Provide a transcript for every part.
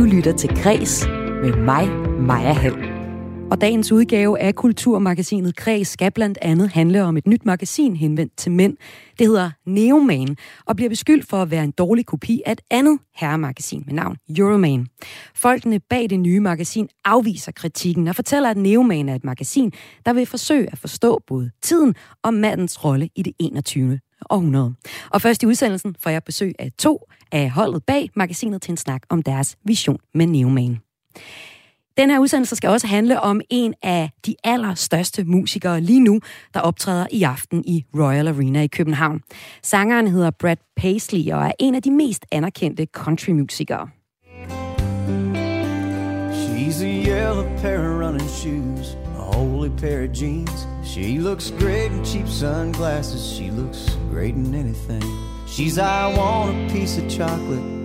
Du lytter til Græs med mig, Maja Hall. Og dagens udgave af Kulturmagasinet Kreds skal blandt andet handle om et nyt magasin henvendt til mænd. Det hedder Neoman og bliver beskyldt for at være en dårlig kopi af et andet herremagasin med navn Euroman. Folkene bag det nye magasin afviser kritikken og fortæller, at Neoman er et magasin, der vil forsøge at forstå både tiden og mandens rolle i det 21 århundrede. Og først i udsendelsen får jeg besøg af to af holdet bag magasinet til en snak om deres vision med Neoman. Den her udsendelse skal også handle om en af de allerstørste musikere lige nu, der optræder i aften i Royal Arena i København. Sangeren hedder Brad Paisley og er en af de mest anerkendte countrymusikere. She's a yellow pair of running shoes, a holy pair of jeans. She looks great in cheap sunglasses, she looks great in anything. She's I want a piece of chocolate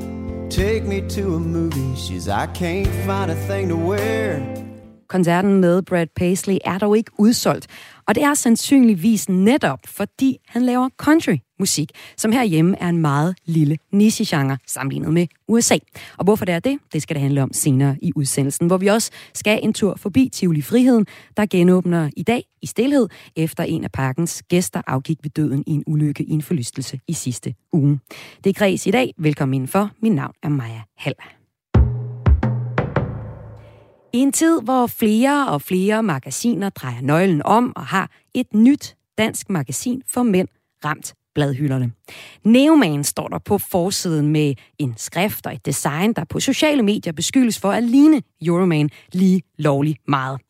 Take me to a movie, she's I can't find a thing to wear. Koncerten med Brad Paisley er dog ikke udsolgt, og det er sandsynligvis netop, fordi han laver country-musik, som herhjemme er en meget lille niche-genre sammenlignet med USA. Og hvorfor det er det, det skal det handle om senere i udsendelsen, hvor vi også skal en tur forbi Tivoli Friheden, der genåbner i dag i stillhed, efter en af parkens gæster afgik ved døden i en ulykke i en forlystelse i sidste uge. Det er Græs i dag. Velkommen indenfor. Mit navn er Maja Hall. I en tid, hvor flere og flere magasiner drejer nøglen om og har et nyt dansk magasin for mænd ramt bladhylderne. Neoman står der på forsiden med en skrift og et design, der på sociale medier beskyldes for at ligne Euroman lige lovlig meget.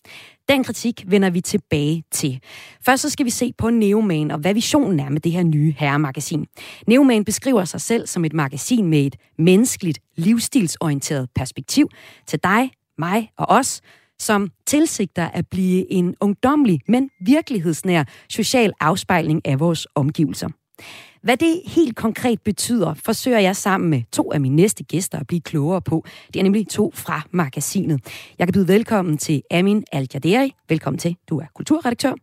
Den kritik vender vi tilbage til. Først så skal vi se på Neoman og hvad visionen er med det her nye herremagasin. Neoman beskriver sig selv som et magasin med et menneskeligt, livsstilsorienteret perspektiv til dig, mig og os, som tilsigter at blive en ungdomlig, men virkelighedsnær social afspejling af vores omgivelser. Hvad det helt konkret betyder, forsøger jeg sammen med to af mine næste gæster at blive klogere på. Det er nemlig to fra magasinet. Jeg kan byde velkommen til Amin al Velkommen til. Du er kulturredaktør.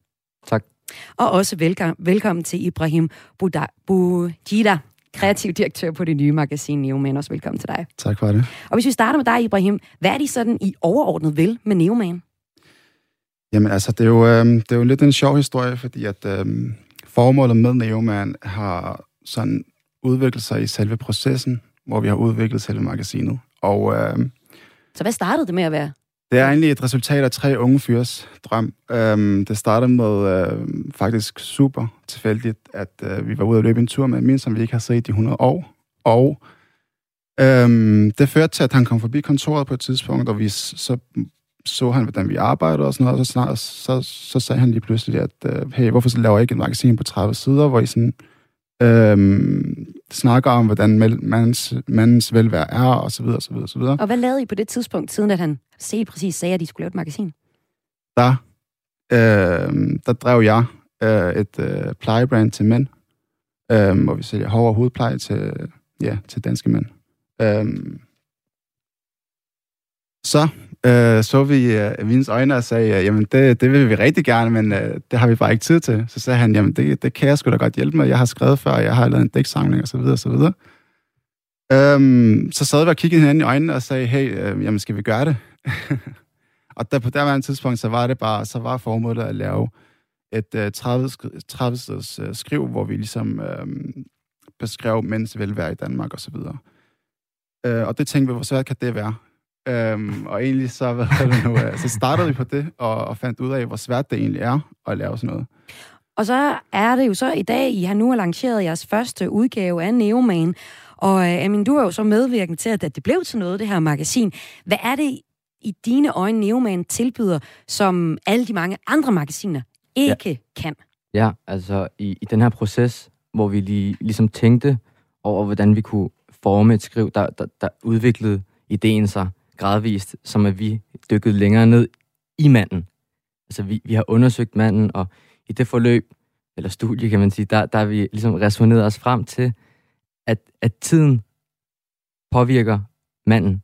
Tak. Og også velkommen, velkommen til Ibrahim Boujida kreativ direktør på det nye magasin Neoman. Også velkommen til dig. Tak for det. Og hvis vi starter med dig, Ibrahim, hvad er de sådan i overordnet vel med Neoman? Jamen altså, det er jo, øh, det er jo lidt en sjov historie, fordi at øh, formålet med Neoman har sådan udviklet sig i selve processen, hvor vi har udviklet selve magasinet. Og, øh, Så hvad startede det med at være? Det er egentlig et resultat af tre unge fyrs drøm. Øhm, det startede med øh, faktisk super tilfældigt, at øh, vi var ude at løbe en tur med min, som vi ikke har set i 100 år. Og øhm, det førte til, at han kom forbi kontoret på et tidspunkt, og vi så så han, hvordan vi arbejdede og sådan noget, og så, snart, så, så sagde han lige pludselig, at øh, hey, hvorfor så laver jeg ikke et magasin på 30 sider, hvor I sådan øh, snakker om, hvordan mandens, mandens velvære er, og så videre, og så videre, og så videre. Og hvad lavede I på det tidspunkt, siden at han se præcis sagde, at I skulle lave et magasin? Der, øh, der drev jeg øh, et øh, plejebrand til mænd, øh, hvor vi sælger hår og hudpleje til, ja, til danske mænd. Øh, så øh, så vi øh, Vins øjne og sagde, øh, jamen det, det vil vi rigtig gerne, men øh, det har vi bare ikke tid til. Så sagde han, jamen det, det kan jeg sgu da godt hjælpe med. Jeg har skrevet før, jeg har lavet en dæksamling og så videre og så videre. Øhm, så sad vi og kiggede hinanden i øjnene og sagde, hey, øh, jamen skal vi gøre det? og der, på det tidspunkt, så var det bare, så var formålet at lave et øh, 30, 30 siders øh, skriv, hvor vi ligesom øh, beskrev mænds velvære i Danmark og så videre. Uh, og det tænkte vi, hvor svært kan det være? Um, og egentlig så, hvad det nu, uh, så startede vi på det, og, og fandt ud af, hvor svært det egentlig er at lave sådan noget. Og så er det jo så i dag, I har nu lanceret jeres første udgave af Neoman, og uh, Amin, du er jo så medvirkende til, at det blev til noget, det her magasin. Hvad er det i dine øjne, Neoman tilbyder, som alle de mange andre magasiner ikke ja. kan? Ja, altså i, i den her proces, hvor vi lige, ligesom tænkte over, hvordan vi kunne forme et skriv, der, der, der udviklede ideen sig gradvist, som at vi dykkede længere ned i manden. Altså vi, vi har undersøgt manden, og i det forløb, eller studie kan man sige, der, der har vi ligesom resoneret os frem til, at, at tiden påvirker manden.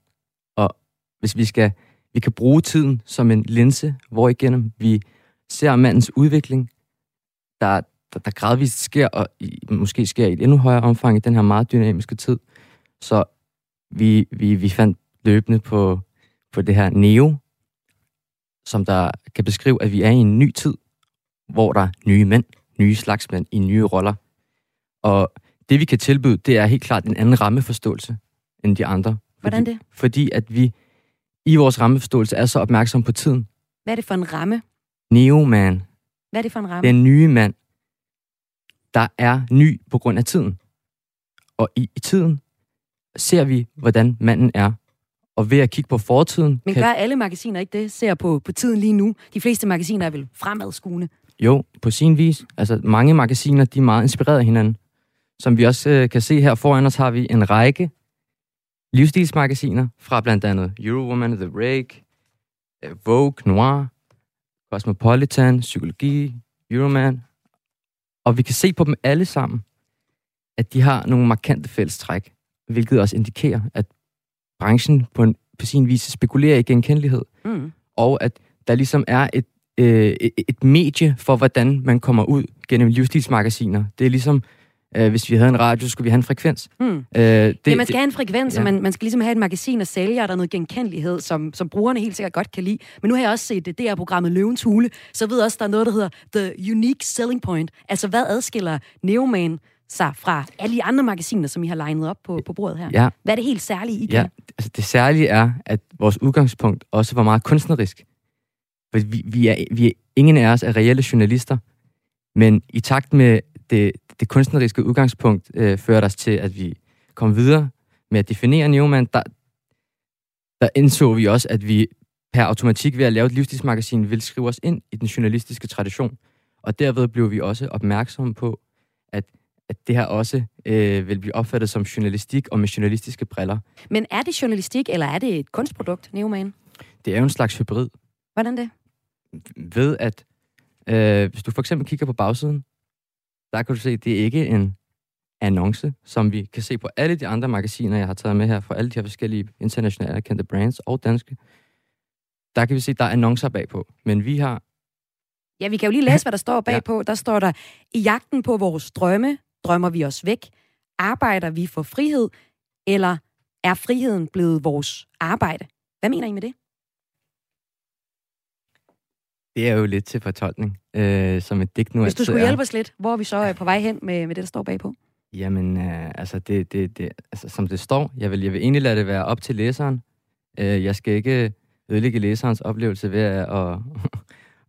Og hvis vi skal, vi kan bruge tiden som en linse, hvor igennem vi ser mandens udvikling, der, der, der gradvist sker, og i, måske sker i et endnu højere omfang i den her meget dynamiske tid. Så vi, vi, vi fandt løbende på, på det her Neo, som der kan beskrive, at vi er i en ny tid, hvor der er nye mænd, nye slags mænd i nye roller. Og det vi kan tilbyde, det er helt klart en anden rammeforståelse end de andre. Hvordan Fordi, det? fordi at vi i vores rammeforståelse er så opmærksom på tiden. Hvad er det for en ramme? Neo man, Hvad er det for en ramme? den nye mand, der er ny på grund af tiden. Og i, i tiden ser vi, hvordan manden er. Og ved at kigge på fortiden... Men gør alle magasiner ikke det? Ser på, på tiden lige nu. De fleste magasiner er vel fremadskuende. Jo, på sin vis. Altså, mange magasiner, de er meget inspireret af hinanden. Som vi også øh, kan se her foran os, har vi en række livsstilsmagasiner fra blandt andet Eurowoman, The Rake, øh, Vogue, Noir, Cosmopolitan, Psykologi, Euroman. Og vi kan se på dem alle sammen, at de har nogle markante fællestræk, hvilket også indikerer, at branchen på, en, på sin vis spekulerer i genkendelighed, Mm. og at der ligesom er et, øh, et, medie for, hvordan man kommer ud gennem livsstilsmagasiner. Det er ligesom, øh, hvis vi havde en radio, skulle vi have en frekvens. Mm. Øh, det, ja, man skal have en frekvens, ja. ja. og man, man skal ligesom have et magasin at sælge, og der er noget genkendelighed, som, som brugerne helt sikkert godt kan lide. Men nu har jeg også set det, det er programmet Løvens Hule, så ved også, der er noget, der hedder The Unique Selling Point. Altså, hvad adskiller Neoman sig fra alle de andre magasiner, som I har legnet op på, på bordet her? Ja, Hvad er det helt særlige, I ja, kan? Altså det særlige er, at vores udgangspunkt også var meget kunstnerisk. For vi, vi, er, vi er, ingen af os er reelle journalister, men i takt med det, det kunstneriske udgangspunkt øh, fører os til, at vi kom videre med at definere Neumann, der, der indså vi også, at vi per automatik ved at lave et livsstilsmagasin vil skrive os ind i den journalistiske tradition. Og derved blev vi også opmærksomme på, at, at det her også øh, vil blive opfattet som journalistik og med journalistiske briller. Men er det journalistik, eller er det et kunstprodukt, Neoman? Det er jo en slags hybrid. Hvordan det? Ved at, øh, hvis du for eksempel kigger på bagsiden, der kan du se, at det er ikke en annonce, som vi kan se på alle de andre magasiner, jeg har taget med her, fra alle de her forskellige internationale kendte brands og danske. Der kan vi se, at der er annoncer bagpå. Men vi har Ja, vi kan jo lige læse, hvad der står bagpå. Der står der, i jagten på vores drømme, drømmer vi os væk. Arbejder vi for frihed, eller er friheden blevet vores arbejde? Hvad mener I med det? Det er jo lidt til fortolkning, øh, som et digt nu Hvis du skulle hjælpe os lidt, hvor er vi så øh, på vej hen med, med det, der står bagpå? Jamen, øh, altså, det, det, det, altså, som det står, jeg vil, jeg vil egentlig lade det være op til læseren. Øh, jeg skal ikke ødelægge læserens oplevelse ved at, at,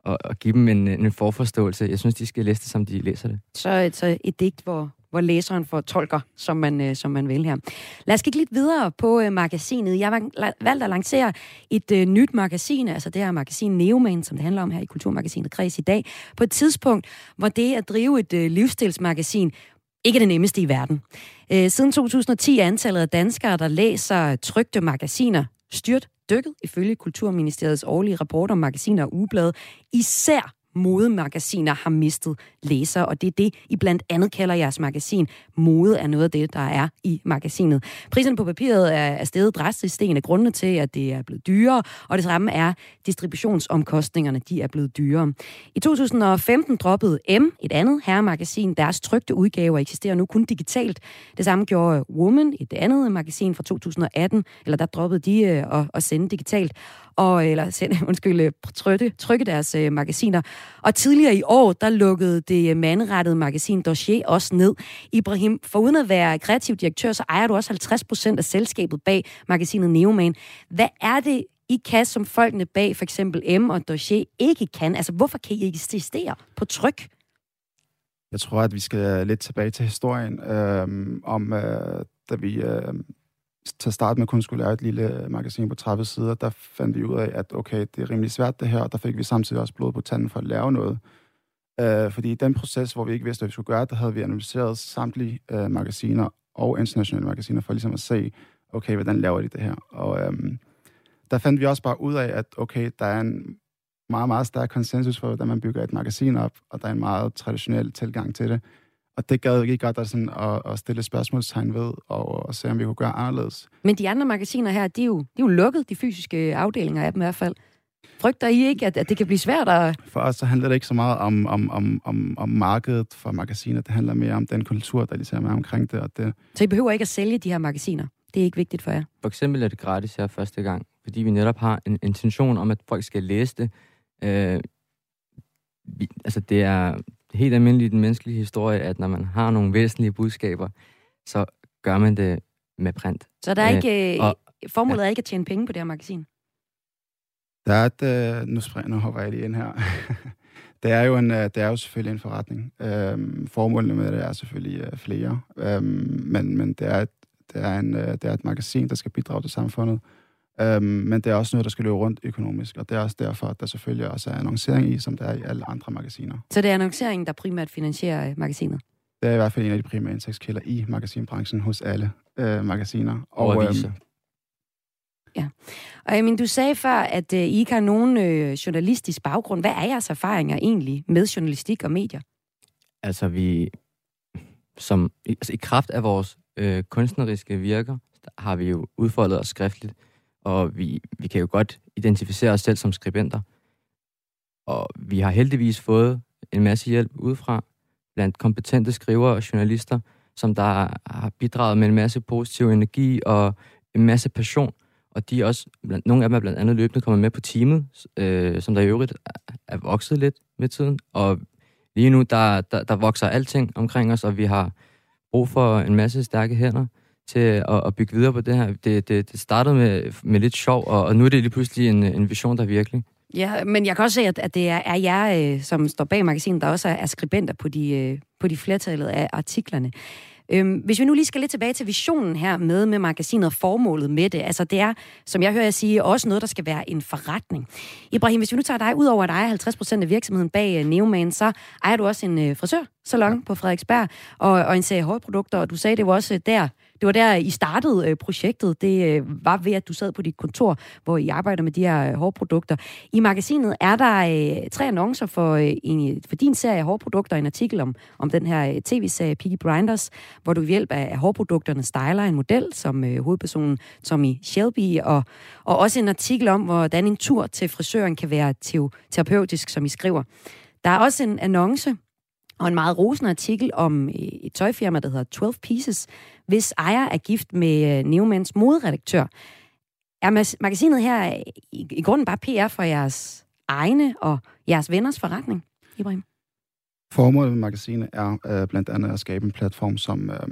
og, og give dem en, en forforståelse. Jeg synes, de skal læse det, som de læser det. Så, så et digt, hvor, hvor læseren får tolker, som man, øh, som man vil her. Lad os kigge lidt videre på øh, magasinet. Jeg har valgt at lancere et øh, nyt magasin, altså det her magasin Neoman, som det handler om her i Kulturmagasinet Kreds i dag, på et tidspunkt, hvor det at drive et øh, livsstilsmagasin ikke er det nemmeste i verden. Øh, siden 2010 er antallet af danskere, der læser trygte magasiner, styrt dykket ifølge Kulturministeriets årlige rapport om magasiner og ugeblade. Især modemagasiner har mistet læsere, og det er det, I blandt andet kalder jeres magasin. Mode er noget af det, der er i magasinet. Priserne på papiret er, er steget drastisk. Det er en af grundene til, at det er blevet dyrere, og det samme er distributionsomkostningerne, de er blevet dyrere. I 2015 droppede M, et andet herremagasin, deres trygte udgaver eksisterer nu kun digitalt. Det samme gjorde Woman, et andet magasin fra 2018, eller der droppede de øh, at, at sende digitalt og eller sende, undskyld, øh, trykke, trykke deres øh, magasiner. Og tidligere i år, der lukkede det øh, mandrettede magasin Dossier også ned. Ibrahim, foruden at være kreativ direktør, så ejer du også 50 procent af selskabet bag magasinet Neoman. Hvad er det, I kan, som folkene bag for eksempel M og Dossier ikke kan? Altså, hvorfor kan I ikke eksistere på tryk? Jeg tror, at vi skal lidt tilbage til historien øh, om, øh, da vi øh, til at starte med kun skulle lave et lille øh, magasin på 30 sider, der fandt vi ud af, at okay, det er rimelig svært det her, og der fik vi samtidig også blod på tanden for at lave noget. Øh, fordi i den proces, hvor vi ikke vidste, hvad vi skulle gøre, der havde vi analyseret samtlige øh, magasiner og internationale magasiner for ligesom at se, okay, hvordan laver de det her? Og øhm, der fandt vi også bare ud af, at okay, der er en meget, meget stærk konsensus for, hvordan man bygger et magasin op, og der er en meget traditionel tilgang til det. Og det gad ikke godt at, sådan, at, at stille spørgsmålstegn ved, og, og se, om vi kunne gøre anderledes. Men de andre magasiner her, de er jo, de er jo lukket, de fysiske afdelinger af dem i hvert fald. Frygter I ikke, at, at det kan blive svært at... For os så handler det ikke så meget om, om, om, om, om markedet for magasiner. Det handler mere om den kultur, der ligesom er omkring det. Og det Så I behøver ikke at sælge de her magasiner? Det er ikke vigtigt for jer? For eksempel er det gratis her første gang, fordi vi netop har en intention om, at folk skal læse det. Øh, vi, altså det er helt almindeligt i den menneskelige historie, at når man har nogle væsentlige budskaber, så gør man det med print. Så der er ikke, øh, og, formålet ja. er ikke at tjene penge på det her magasin? Der er et, øh, nu, springer, nu hopper jeg lige ind her. det er jo en, øh, det er jo selvfølgelig en forretning. Øhm, formålene med det er selvfølgelig øh, flere, øhm, men, men det er, et, det, er en, øh, det er et magasin, der skal bidrage til samfundet. Øhm, men det er også noget, der skal løbe rundt økonomisk, og det er også derfor, at der selvfølgelig også er annoncering i, som der er i alle andre magasiner. Så det er annonceringen, der primært finansierer øh, magasinet? Det er i hvert fald en af de primære indtægtskilder i magasinbranchen hos alle øh, magasiner. Og, og aviser. Øhm, Ja. Og jeg du sagde før, at øh, I ikke har nogen øh, journalistisk baggrund. Hvad er jeres erfaringer egentlig med journalistik og medier? Altså, vi... Som, altså, I kraft af vores øh, kunstneriske virker, har vi jo udfoldet os skriftligt, og vi, vi kan jo godt identificere os selv som skribenter. Og vi har heldigvis fået en masse hjælp udefra, blandt kompetente skrivere og journalister, som der har bidraget med en masse positiv energi og en masse passion og de er også, blandt, nogle af dem er blandt andet løbende kommet med på teamet, øh, som der i øvrigt er, er vokset lidt med tiden. Og lige nu, der, der, der vokser alting omkring os, og vi har brug for en masse stærke hænder til at, at bygge videre på det her. Det, det, det startede med, med lidt sjov, og, og nu er det lige pludselig en, en vision, der virkelig. Ja, men jeg kan også se, at, at det er, er jer, øh, som står bag magasinet, der også er, er skribenter på de, øh, på de flertallet af artiklerne. Øhm, hvis vi nu lige skal lidt tilbage til visionen her med, med magasinet og formålet med det. Altså det er, som jeg hører jer sige, også noget, der skal være en forretning. Ibrahim, hvis vi nu tager dig ud over, at ejer 50% af virksomheden bag uh, Neoman, så ejer du også en uh, frisørsalon ja. på Frederiksberg og, og en serie hårprodukter, og du sagde, det var også der, det var der, I startede øh, projektet. Det øh, var ved, at du sad på dit kontor, hvor I arbejder med de her øh, hårprodukter. I magasinet er der øh, tre annoncer for, øh, en, øh, for din serie hårprodukter, en artikel om, om den her øh, tv-serie Piggy Blinders, hvor du ved hjælp af, af hårprodukterne styler en model, som øh, hovedpersonen Tommy Shelby, og, og også en artikel om, hvordan en tur til frisøren kan være terapeutisk, som I skriver. Der er også en annonce og en meget rosende artikel om øh, et tøjfirma, der hedder 12 Pieces, hvis ejer er gift med øh, Neumans moderedaktør. Er magasinet her i, i grunden bare PR for jeres egne og jeres venners forretning, Ibrahim? Formålet med magasinet er øh, blandt andet at skabe en platform, som øh,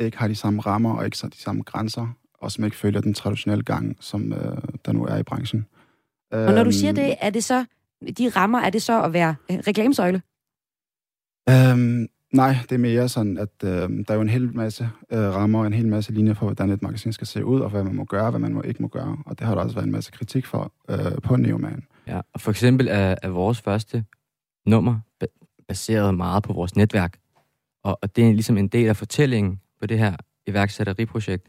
ikke har de samme rammer og ikke de samme grænser, og som ikke følger den traditionelle gang, som øh, der nu er i branchen. Og når du øhm, siger det, er det så, de rammer, er det så at være reklamesøjle? Øhm, nej, det er mere sådan, at øh, der er jo en hel masse øh, rammer og en hel masse linjer for, hvordan et magasin skal se ud, og hvad man må gøre, hvad man må ikke må gøre. Og det har der også været en masse kritik for øh, på Neoman. Ja, og for eksempel er, er vores første nummer baseret meget på vores netværk. Og, og det er ligesom en del af fortællingen på det her iværksætteriprojekt,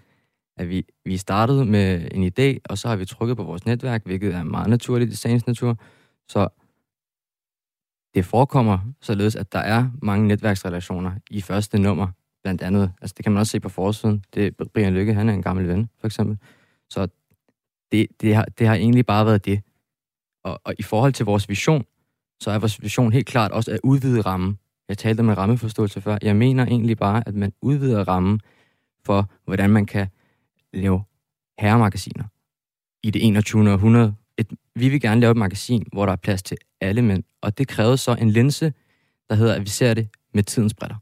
at vi, vi startede med en idé, og så har vi trykket på vores netværk, hvilket er meget naturligt i sagens natur. Så det forekommer således, at der er mange netværksrelationer i første nummer, blandt andet. Altså, det kan man også se på forsiden. Det er Brian Lykke, han er en gammel ven, for eksempel. Så det, det, har, det har egentlig bare været det. Og, og i forhold til vores vision, så er vores vision helt klart også at udvide rammen. Jeg talte med rammeforståelse før. Jeg mener egentlig bare, at man udvider rammen for, hvordan man kan lave herremagasiner i det 21. århundrede. Et, vi vil gerne lave et magasin, hvor der er plads til alle mænd. Og det krævede så en linse, der hedder, at vi ser det med tidens briller.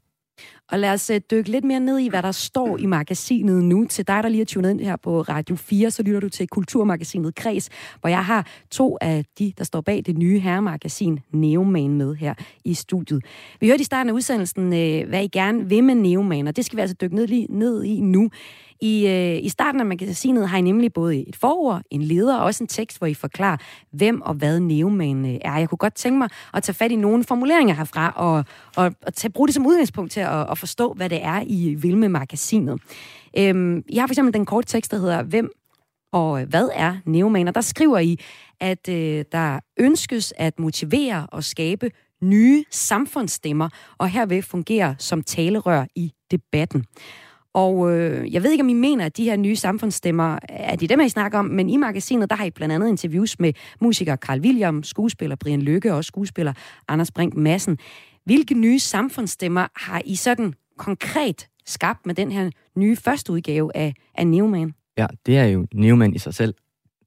Og lad os øh, dykke lidt mere ned i, hvad der står i magasinet nu. Til dig, der lige er tunet ind her på Radio 4, så lytter du til Kulturmagasinet Kreds, hvor jeg har to af de, der står bag det nye herremagasin Neoman med her i studiet. Vi hørte i starten af udsendelsen, øh, hvad I gerne vil med Neoman, og det skal vi altså dykke ned, lige ned i nu. I, øh, I starten af magasinet har I nemlig både et forord, en leder og også en tekst, hvor I forklarer, hvem og hvad neoman øh, er. Jeg kunne godt tænke mig at tage fat i nogle formuleringer herfra og, og, og tage, bruge det som udgangspunkt til at, at forstå, hvad det er, I vil med magasinet. Øhm, I har for eksempel den korte tekst, der hedder, hvem og hvad er neoman? Og der skriver I, at øh, der ønskes at motivere og skabe nye samfundsstemmer, og herved fungere som talerør i debatten. Og øh, jeg ved ikke, om I mener, at de her nye samfundsstemmer, er det dem, I snakker om, men i magasinet, der har I blandt andet interviews med musiker Carl William, skuespiller Brian Lykke og skuespiller Anders Brink Madsen. Hvilke nye samfundsstemmer har I sådan konkret skabt med den her nye første udgave af, af Newman? Ja, det er jo Newman i sig selv.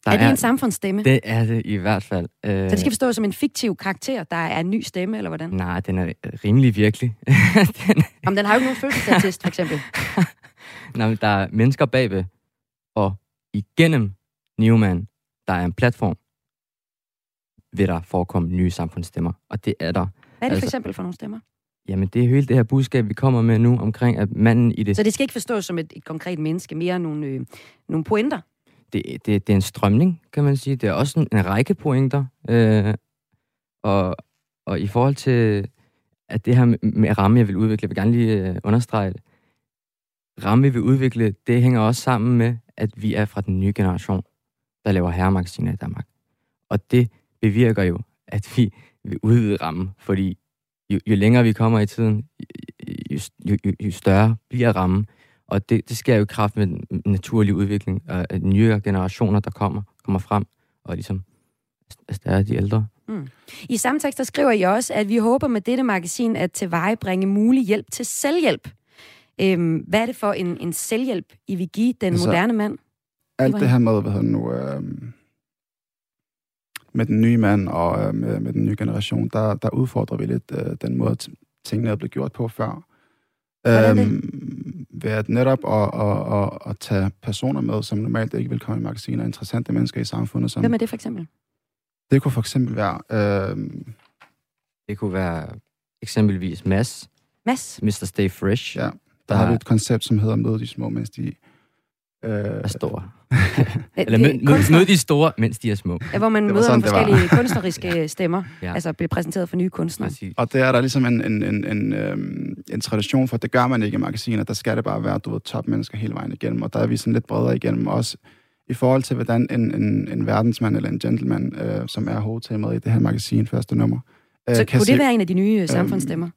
Der er det er, en samfundsstemme? Det er det i hvert fald. Så det skal forstås som en fiktiv karakter, der er en ny stemme, eller hvordan? Nej, den er rimelig virkelig. den... Jamen, den har jo ikke nogen fødselsdatist, for eksempel. Nej, men der er mennesker bagved, og igennem Newman, der er en platform, vil der forekomme nye samfundsstemmer, og det er der. Hvad er det altså, for eksempel for nogle stemmer? Jamen, det er hele det her budskab, vi kommer med nu omkring, at manden i det... Så det skal ikke forstås som et, et konkret menneske, mere nogle, øh, nogle pointer? Det, det, det er en strømning, kan man sige. Det er også en, en række pointer. Øh, og, og i forhold til at det her med, med ramme, jeg vil udvikle, jeg vil gerne lige øh, understrege det. Ramme, vi vil udvikle, det hænger også sammen med, at vi er fra den nye generation, der laver herremagasiner i Danmark. Og det bevirker jo, at vi vil udvide rammen, fordi jo, jo længere vi kommer i tiden, jo, jo, jo, jo større bliver rammen. Og det, det sker jo i kraft med den naturlige udvikling af nye generationer, der kommer, kommer frem og ligesom erstatter de ældre. Mm. I samme tekst der skriver I også, at vi håber med dette magasin at tilvejebringe mulig hjælp til selvhjælp. Øhm, hvad er det for en, en selvhjælp, I vil give den altså, moderne mand? Alt det her med, hvad hedder nu, øh, med den nye mand og øh, med, med den nye generation, der, der udfordrer vi lidt øh, den måde, tingene er blevet gjort på før. Øhm, ved at netop at, at, at, at tage personer med, som normalt ikke vil komme i magasiner, interessante mennesker i samfundet. Som, Hvem er det for eksempel? Det kunne for eksempel være... Øhm, det kunne være eksempelvis Mads. Mads? Mr. Stay Fresh. Ja, der, der har vi et koncept, som hedder Mød de små, mens de Øh, er store. Eller mød, mød, mød de store, mens de er små. Ja, hvor man møder sådan, nogle forskellige kunstneriske stemmer. Ja. Altså bliver præsenteret for nye kunstnere. Præcis. Og der er der ligesom en, en, en, en, øhm, en tradition for, at det gør man ikke i magasiner. Der skal det bare være, du ved, topmennesker hele vejen igennem. Og der er vi sådan lidt bredere igennem også i forhold til, hvordan en, en, en verdensmand eller en gentleman, øh, som er hovedtemaet i det her magasin, første nummer. Øh, Så kan kunne se, det være en af de nye øh, samfundsstemmer?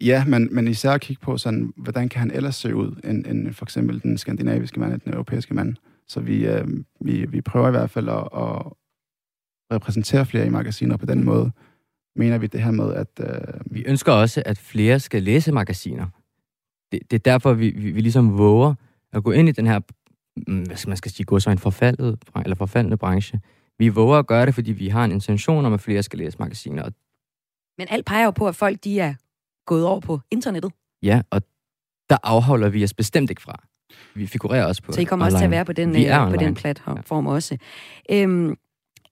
Ja, men, men især at kigge på, sådan, hvordan kan han ellers se ud, end, end for eksempel den skandinaviske mand, den europæiske mand. Så vi, øh, vi, vi prøver i hvert fald at, at repræsentere flere i magasiner på den mm. måde. Mener vi det her med, at... Øh, vi ønsker også, at flere skal læse magasiner. Det, det er derfor, vi, vi, vi ligesom våger at gå ind i den her, mm, hvad skal man skal sige, gå så en forfaldet, eller forfaldende branche. Vi våger at gøre det, fordi vi har en intention om, at flere skal læse magasiner. Men alt peger jo på, at folk de er gået over på internettet. Ja, og der afholder vi os bestemt ikke fra. Vi figurerer også på Så I kommer online. også til at være på den, øh, på den platform ja. også. Øhm,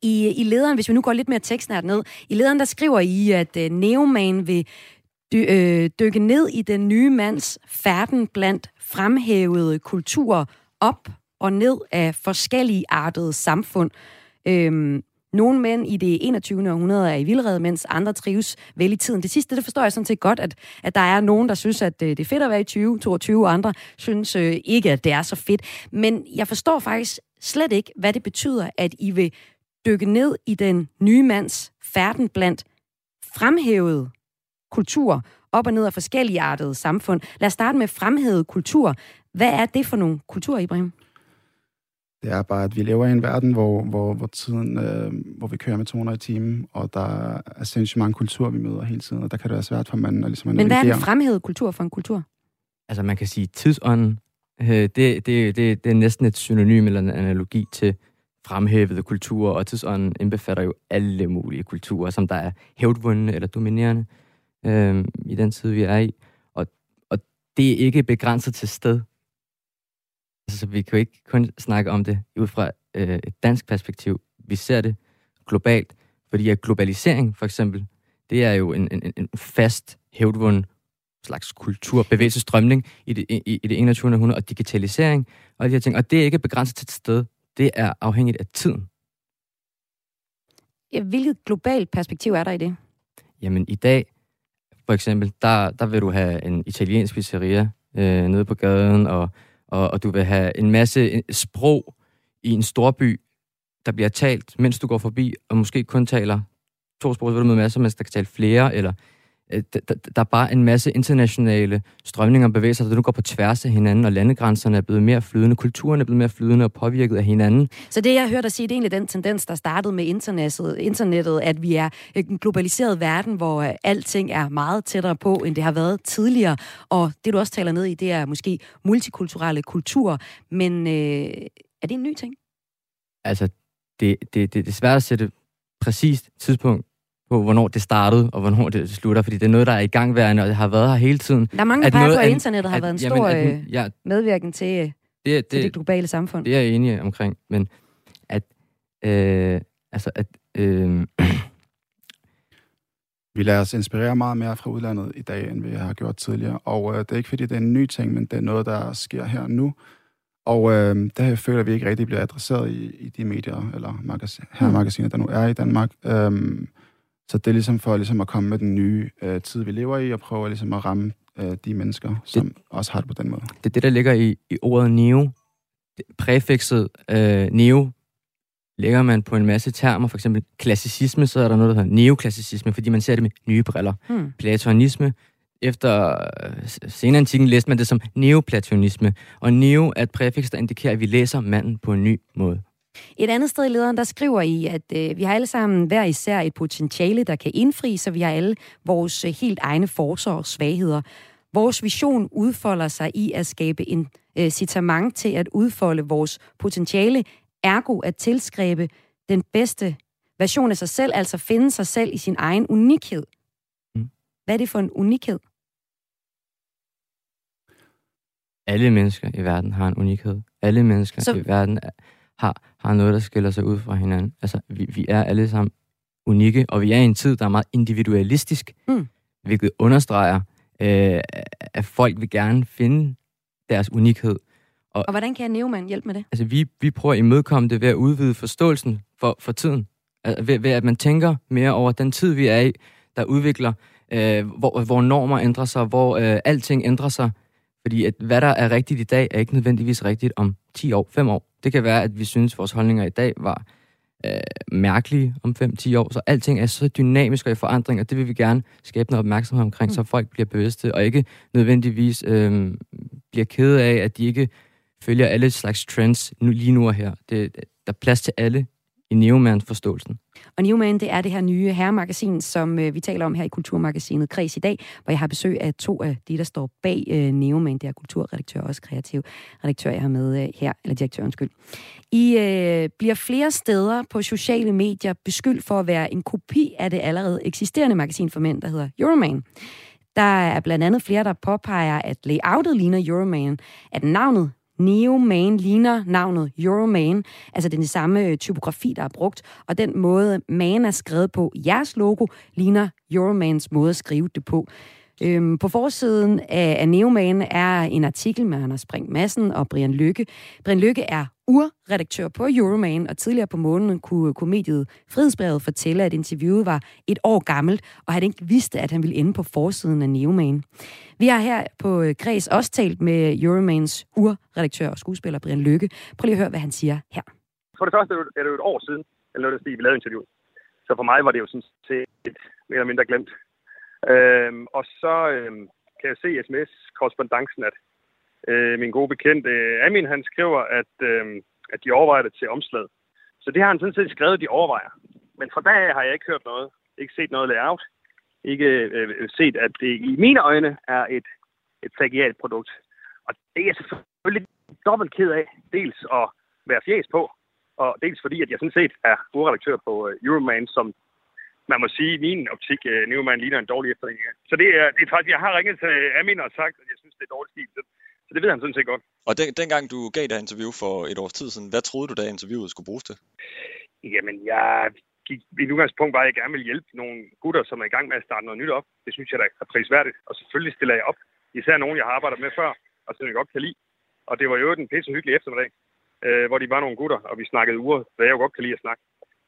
i, I lederen, hvis vi nu går lidt mere tekstnært ned, i lederen der skriver I, at uh, Neoman vil dy, øh, dykke ned i den nye mands færden blandt fremhævede kulturer op og ned af forskellige artede samfund. Øhm, nogle mænd i det 21. århundrede er i vildrede, mens andre trives vel i tiden. Det sidste, det forstår jeg sådan set godt, at, at der er nogen, der synes, at øh, det er fedt at være i 20, 22, og andre synes øh, ikke, at det er så fedt. Men jeg forstår faktisk slet ikke, hvad det betyder, at I vil dykke ned i den nye mands færden blandt fremhævede kultur, op og ned af forskellige artede samfund. Lad os starte med fremhævet kultur. Hvad er det for nogle kulturer, Ibrahim? Det er bare, at vi lever i en verden, hvor, hvor, hvor, tiden, øh, hvor vi kører med 200 i timen, og der er sindssygt mange kulturer, vi møder hele tiden, og der kan det være svært for manden at, ligesom at Men hvad er den fremhævede kultur for en kultur? Altså, man kan sige, tidsånden, øh, det, det, det, det er næsten et synonym eller en analogi til fremhævede kulturer, og tidsånden indbefatter jo alle mulige kulturer, som der er hævdvundne eller dominerende øh, i den tid, vi er i. Og, og det er ikke begrænset til sted. Altså, vi kan jo ikke kun snakke om det ud fra øh, et dansk perspektiv. Vi ser det globalt, fordi at globalisering, for eksempel, det er jo en, en, en fast, hævdvunden slags kultur, bevægelsesstrømning i det, i, i det 21. århundrede, og digitalisering og de her ting. Og det er ikke begrænset til et sted. Det er afhængigt af tiden. Ja, hvilket globalt perspektiv er der i det? Jamen, i dag, for eksempel, der, der vil du have en italiensk pizzeria øh, nede på gaden, og og, og du vil have en masse sprog i en storby, der bliver talt, mens du går forbi, og måske kun taler to sprog, så vil du møde masser, mens der kan tale flere, eller der, der er bare en masse internationale strømninger og bevægelser, der nu går på tværs af hinanden, og landegrænserne er blevet mere flydende, kulturen er blevet mere flydende og påvirket af hinanden. Så det, jeg hørte dig sige, det er egentlig den tendens, der startede med internettet, internettet at vi er en globaliseret verden, hvor øh, alting er meget tættere på, end det har været tidligere. Og det, du også taler ned i, det er måske multikulturelle kultur. Men øh, er det en ny ting? Altså, det, det, det, det er svært at sætte præcist tidspunkt på, hvornår det startede, og hvornår det slutter, fordi det er noget, der er i gangværende, og det har været her hele tiden. Der er mange, der peger på, at internettet har at, været en stor jamen, at, øh, ja, medvirken til, det, det, til det globale samfund. Det er jeg enig omkring, men at, øh, altså at, øh, Vi lader os inspirere meget mere fra udlandet i dag, end vi har gjort tidligere. Og øh, det er ikke, fordi det er en ny ting, men det er noget, der sker her nu. Og øh, der føler vi ikke rigtig bliver adresseret i, i de medier, eller magasin, her mm. magasiner, der nu er i Danmark. Øhm, så det er ligesom for ligesom at komme med den nye øh, tid, vi lever i, og prøve ligesom at ramme øh, de mennesker, som det, også har det på den måde. Det er det, der ligger i, i ordet neo. Præfikset øh, neo lægger man på en masse termer, for eksempel klassicisme, så er der noget, der hedder neoklassicisme, fordi man ser det med nye briller. Hmm. Platonisme, efter øh, senantikken læste man det som neoplatonisme, og neo er et præfiks, der indikerer, at vi læser manden på en ny måde. Et andet sted i lederen, der skriver I, at øh, vi har alle sammen hver især et potentiale, der kan indfri, så vi har alle vores øh, helt egne forser og svagheder. Vores vision udfolder sig i at skabe en øh, citament til at udfolde vores potentiale, ergo at tilskrive den bedste version af sig selv, altså finde sig selv i sin egen unikhed. Mm. Hvad er det for en unikhed? Alle mennesker i verden har en unikhed. Alle mennesker Så... i verden har, har noget, der skiller sig ud fra hinanden. Altså, vi, vi er alle sammen unikke, og vi er i en tid, der er meget individualistisk, mm. hvilket understreger, øh, at folk vil gerne finde deres unikhed. Og, og hvordan kan Neumann hjælpe med det? Altså, vi, vi prøver at imødekomme det ved at udvide forståelsen for, for tiden. Altså, ved, ved at man tænker mere over den tid, vi er i, der udvikler, øh, hvor, hvor normer ændrer sig, hvor øh, alting ændrer sig. Fordi at hvad der er rigtigt i dag, er ikke nødvendigvis rigtigt om 10 år, 5 år. Det kan være, at vi synes, at vores holdninger i dag var øh, mærkelige om 5-10 år. Så alting er så dynamisk og i forandring, og det vil vi gerne skabe noget opmærksomhed omkring, mm. så folk bliver bevidste, og ikke nødvendigvis øh, bliver kede af, at de ikke følger alle slags trends nu, lige nu og her. Det, der er plads til alle i Neoman-forståelsen. Og Neoman, det er det her nye herremagasin, som øh, vi taler om her i Kulturmagasinet Kreds i dag, hvor jeg har besøg af to af de, der står bag øh, Neoman. Det er kulturredaktør og også kreativ redaktør, jeg har med øh, her, eller direktør, undskyld. I øh, bliver flere steder på sociale medier beskyldt for at være en kopi af det allerede eksisterende magasin for mænd, der hedder Euroman. Der er blandt andet flere, der påpeger, at layoutet ligner Euroman, at navnet Neoman ligner navnet Euroman, altså den samme øh, typografi, der er brugt, og den måde, man er skrevet på, jeres logo, ligner Euromans måde at skrive det på. Øhm, på forsiden af, af Neoman er en artikel med Anders Brink Madsen og Brian Lykke. Brian Lykke er urredaktør på Euroman, og tidligere på måneden kunne, komediet Frihedsbrevet fortælle, at interviewet var et år gammelt, og han ikke vidste, at han ville ende på forsiden af Neoman. Vi har her på øh, Græs også talt med Euromans urredaktør og skuespiller Brian Lykke. Prøv lige at høre, hvad han siger her. For det første er det jo et år siden, eller noget, vi lavede interviewet. Så for mig var det jo sådan set mere eller mindre glemt. Øhm, og så øhm, kan jeg se sms-korrespondancen, at øh, min gode bekendte øh, Amin, han skriver, at, øh, at de overvejer det til omslaget. Så det har han sådan set skrevet, de overvejer. Men fra dag har jeg ikke hørt noget. Ikke set noget layout. Ikke øh, øh, set, at det i mine øjne er et, et plagiat produkt. Og det er jeg selvfølgelig dobbelt ked af. Dels at være fjæs på, og dels fordi, at jeg sådan set er urredaktør på øh, Euroman, som man må sige, i min optik, uh, Neumann ligner en dårlig efterligning. Så det er, det er faktisk, jeg har ringet til Amin og sagt, at jeg synes, det er dårligt stil. Så, så det ved han sådan set godt. Og den, dengang du gav det interview for et års tid siden, hvad troede du, da interviewet skulle bruges til? Jamen, jeg gik i udgangspunkt bare, at jeg gerne vil hjælpe nogle gutter, som er i gang med at starte noget nyt op. Det synes jeg da er prisværdigt. Og selvfølgelig stiller jeg op. Især nogen, jeg har arbejdet med før, og som jeg godt kan lide. Og det var jo en pisse hyggelig eftermiddag, øh, hvor de var nogle gutter, og vi snakkede uger, hvad jeg jo godt kan lide at snakke.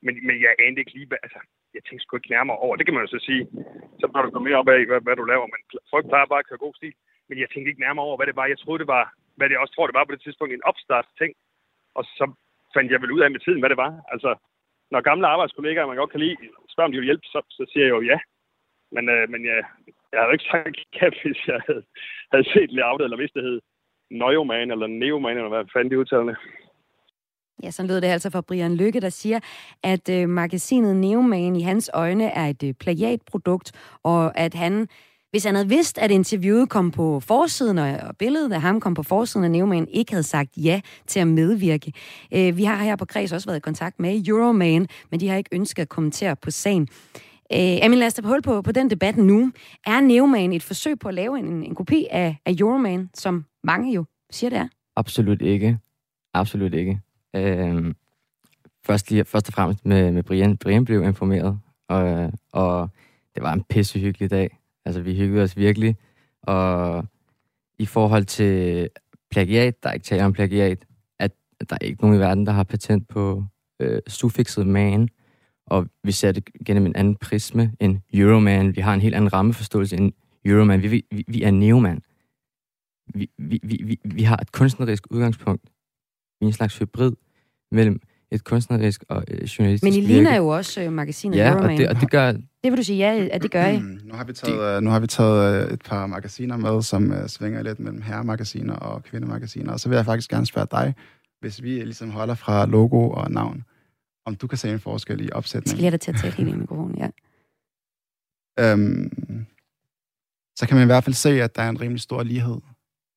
Men, men jeg anede ikke lige, altså, jeg tænkte sgu ikke nærmere over. Det kan man jo så sige. Så bør du gå mere op af, hvad, hvad du laver. Men folk plejer bare at køre god stil. Men jeg tænkte ikke nærmere over, hvad det var. Jeg troede, det var, hvad det også tror, det var på det tidspunkt, en opstart-ting. Og så fandt jeg vel ud af med tiden, hvad det var. Altså, når gamle arbejdskollegaer, man godt kan lide, spørger om de vil hjælpe, så, så siger jeg jo ja. Men, øh, men jeg, jeg havde ikke sagt ja, hvis jeg havde, havde set layoutet, eller hvis det hed Neumann, eller Neoman, eller hvad fanden de udtaler Ja, så lød det altså fra Brian Lykke, der siger, at øh, magasinet Neoman i hans øjne er et øh, plagiatprodukt, og at han, hvis han havde vidst, at interviewet kom på forsiden, og, og billedet af ham kom på forsiden af Neoman, ikke havde sagt ja til at medvirke. Øh, vi har her på Kreds også været i kontakt med Euroman, men de har ikke ønsket at kommentere på sagen. Øh, Amin, lad os på hul på, på den debat nu. Er Neoman et forsøg på at lave en, en kopi af, af Euroman, som mange jo siger, det er? Absolut ikke. Absolut ikke. Øh, først, lige, først og fremmest med, med Brian. Brian blev informeret, og, og det var en pissehyggelig dag. Altså, vi hyggede os virkelig. Og i forhold til plagiat, der er ikke tale om plagiat, at der er ikke nogen i verden, der har patent på øh, suffixet man, og vi ser det gennem en anden prisme end Euroman. Vi har en helt anden rammeforståelse end Euroman. Vi, vi, vi er neoman. Vi, vi, vi, vi har et kunstnerisk udgangspunkt. Vi er en slags hybrid mellem et kunstnerisk og øh, journalistisk Men I ligner jo også øh, magasinet ja, Euroman. og det, og det gør... Det vil du sige ja, at det gør I? Mm, nu har vi taget, øh, nu har vi taget øh, et par magasiner med, som uh, svinger lidt mellem herremagasiner og kvindemagasiner. Og så vil jeg faktisk gerne spørge dig, hvis vi ligesom holder fra logo og navn, om du kan se en forskel i opsætningen. Jeg skal til at tale helt i mikrofonen, ja. Øhm, så kan man i hvert fald se, at der er en rimelig stor lighed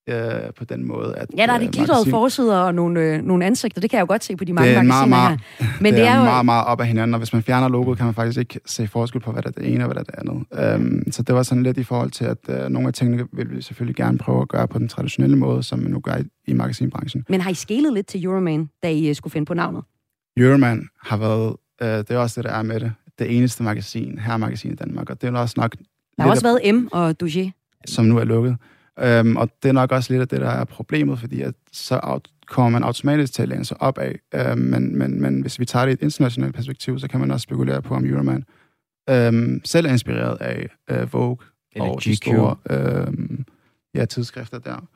øh, på den måde. At, ja, der er de øh, glitrede forsider og nogle, øh, nogle ansigter. Det kan jeg jo godt se på de mange Det er magasiner meget, her. Men det, er, jo... meget, meget op ad hinanden, og hvis man fjerner logoet, kan man faktisk ikke se forskel på, hvad der er det ene og hvad der er det andet. Øhm, så det var sådan lidt i forhold til, at øh, nogle af tingene vil vi selvfølgelig gerne prøve at gøre på den traditionelle måde, som man nu gør i, i magasinbranchen. Men har I skelet lidt til Euroman, da I øh, skulle finde på navnet? Euroman har været, øh, det er også det, der er med det, det eneste magasin, her magasin i Danmark, og det er også nok Der har også været M og Douget. som nu er lukket. Øhm, og det er nok også lidt af det, der er problemet, fordi at så out- kommer man automatisk til at læne sig op af. Øhm, men, men, men hvis vi tager det i et internationalt perspektiv, så kan man også spekulere på, om Euroman øhm, selv er inspireret af øh, Vogue Eller og de GQ. store øhm, ja, tidsskrifter der.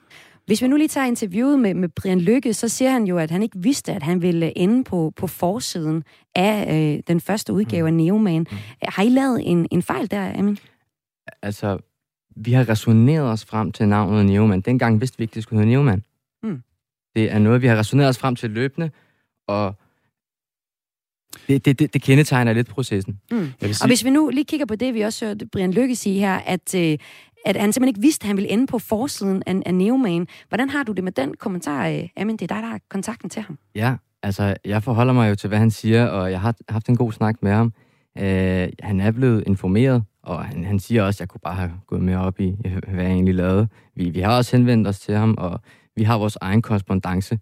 Hvis vi nu lige tager interviewet med, med Brian Lykke, så siger han jo, at han ikke vidste, at han ville ende på, på forsiden af øh, den første udgave af Neoman. Mm. Har I lavet en, en fejl der, Amin? Altså, vi har resoneret os frem til navnet Neoman. Dengang vidste vi ikke, det skulle hedde Neoman. Mm. Det er noget, vi har resoneret os frem til løbende, og det, det, det, det kendetegner lidt processen. Mm. Og hvis vi nu lige kigger på det, vi også hørte Brian Lykke sige her, at, øh, at han simpelthen ikke vidste, at han ville ende på forsiden af, af Neoman. Hvordan har du det med den kommentar, øh, Amin? Det er dig, der har kontakten til ham. Ja, altså, jeg forholder mig jo til, hvad han siger, og jeg har haft en god snak med ham. Øh, han er blevet informeret, og han, han siger også, at jeg kunne bare have gået mere op i, hvad jeg egentlig lavede. Vi, vi har også henvendt os til ham, og vi har vores egen korrespondence,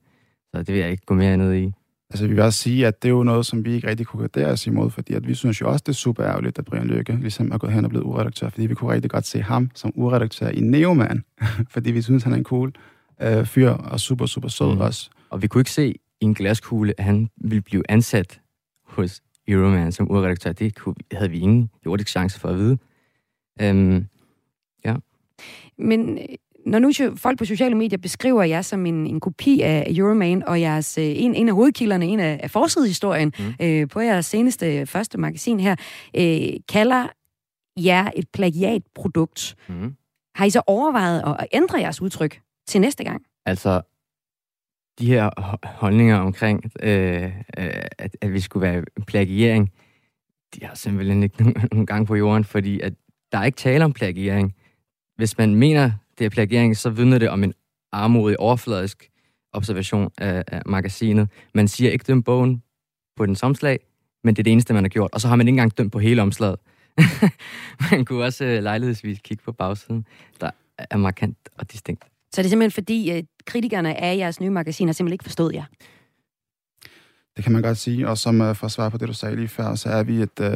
så det vil jeg ikke gå mere ned i. altså, vi vil også sige, at det er jo noget, som vi ikke rigtig kunne gardere os imod, fordi at vi synes jo også, det er super ærgerligt, at Brian Lykke ligesom er gået hen og blevet uredaktør, fordi vi kunne rigtig godt se ham som uredaktør i Neoman, fordi vi synes, han er en cool øh, fyr og super, super sød mm. også. Og vi kunne ikke se i en glaskugle, at han ville blive ansat hos Euroman som urredaktør. Det kunne, havde vi ingen jordisk chance for at vide. Øhm, Men øh, når nu folk på sociale medier beskriver jer som en, en kopi af Euroman, og jeres, øh, en, en af hovedkilderne, en af, af forsidehistorien Mm. mm. øh, på jeres seneste øh, første magasin her, øh, kalder jer et plagiatprodukt. mm. Har I så overvejet at, at ændre jeres udtryk til næste gang? Altså, de her holdninger omkring, øh, øh, at, at vi skulle være plagiering, de har simpelthen ikke nogen, nogen gang på jorden, fordi at der er ikke tale om plagiering. Hvis man mener, det er plagiering, så vidner det om en armodig, overfladisk observation af, af magasinet. Man siger ikke dømt bogen på den omslag, men det er det eneste, man har gjort. Og så har man ikke engang dømt på hele omslaget. man kunne også øh, lejlighedsvis kigge på bagsiden, der er markant og distinkt. Så er det simpelthen fordi, øh, kritikerne af jeres nye magasin har simpelthen ikke forstået jer? Det kan man godt sige, og som uh, for at svare på det, du sagde lige før, så er vi et, uh,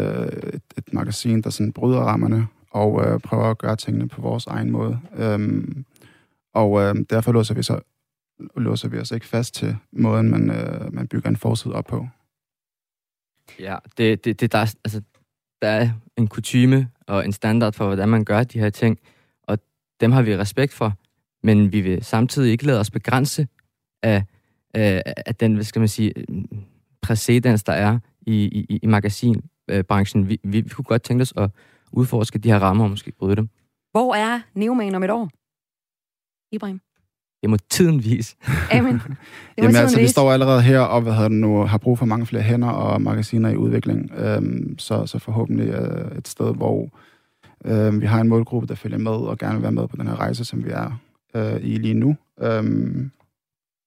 et, et magasin, der sådan bryder rammerne og uh, prøver at gøre tingene på vores egen måde. Um, og uh, derfor låser vi, så, låser vi os ikke fast til måden, man, uh, man bygger en forside op på. Ja, det, det, det der, er, altså, der er en kutyme og en standard for, hvordan man gør de her ting, og dem har vi respekt for, men vi vil samtidig ikke lade os begrænse af, af, af den, hvad skal man sige, præcedens, der er i, i, i magasinbranchen. Vi, vi, vi kunne godt tænke os at udforske de her rammer og måske bryde dem. Hvor er Neoman om et år? Ibrahim? Det må tiden vise. Amen. Det må Jamen tiden altså, vi står allerede her og hvad hedder det nu, har brug for mange flere hænder og magasiner i udvikling. Øhm, så, så forhåbentlig øh, et sted, hvor øh, vi har en målgruppe, der følger med og gerne vil være med på den her rejse, som vi er øh, i lige nu. Øhm,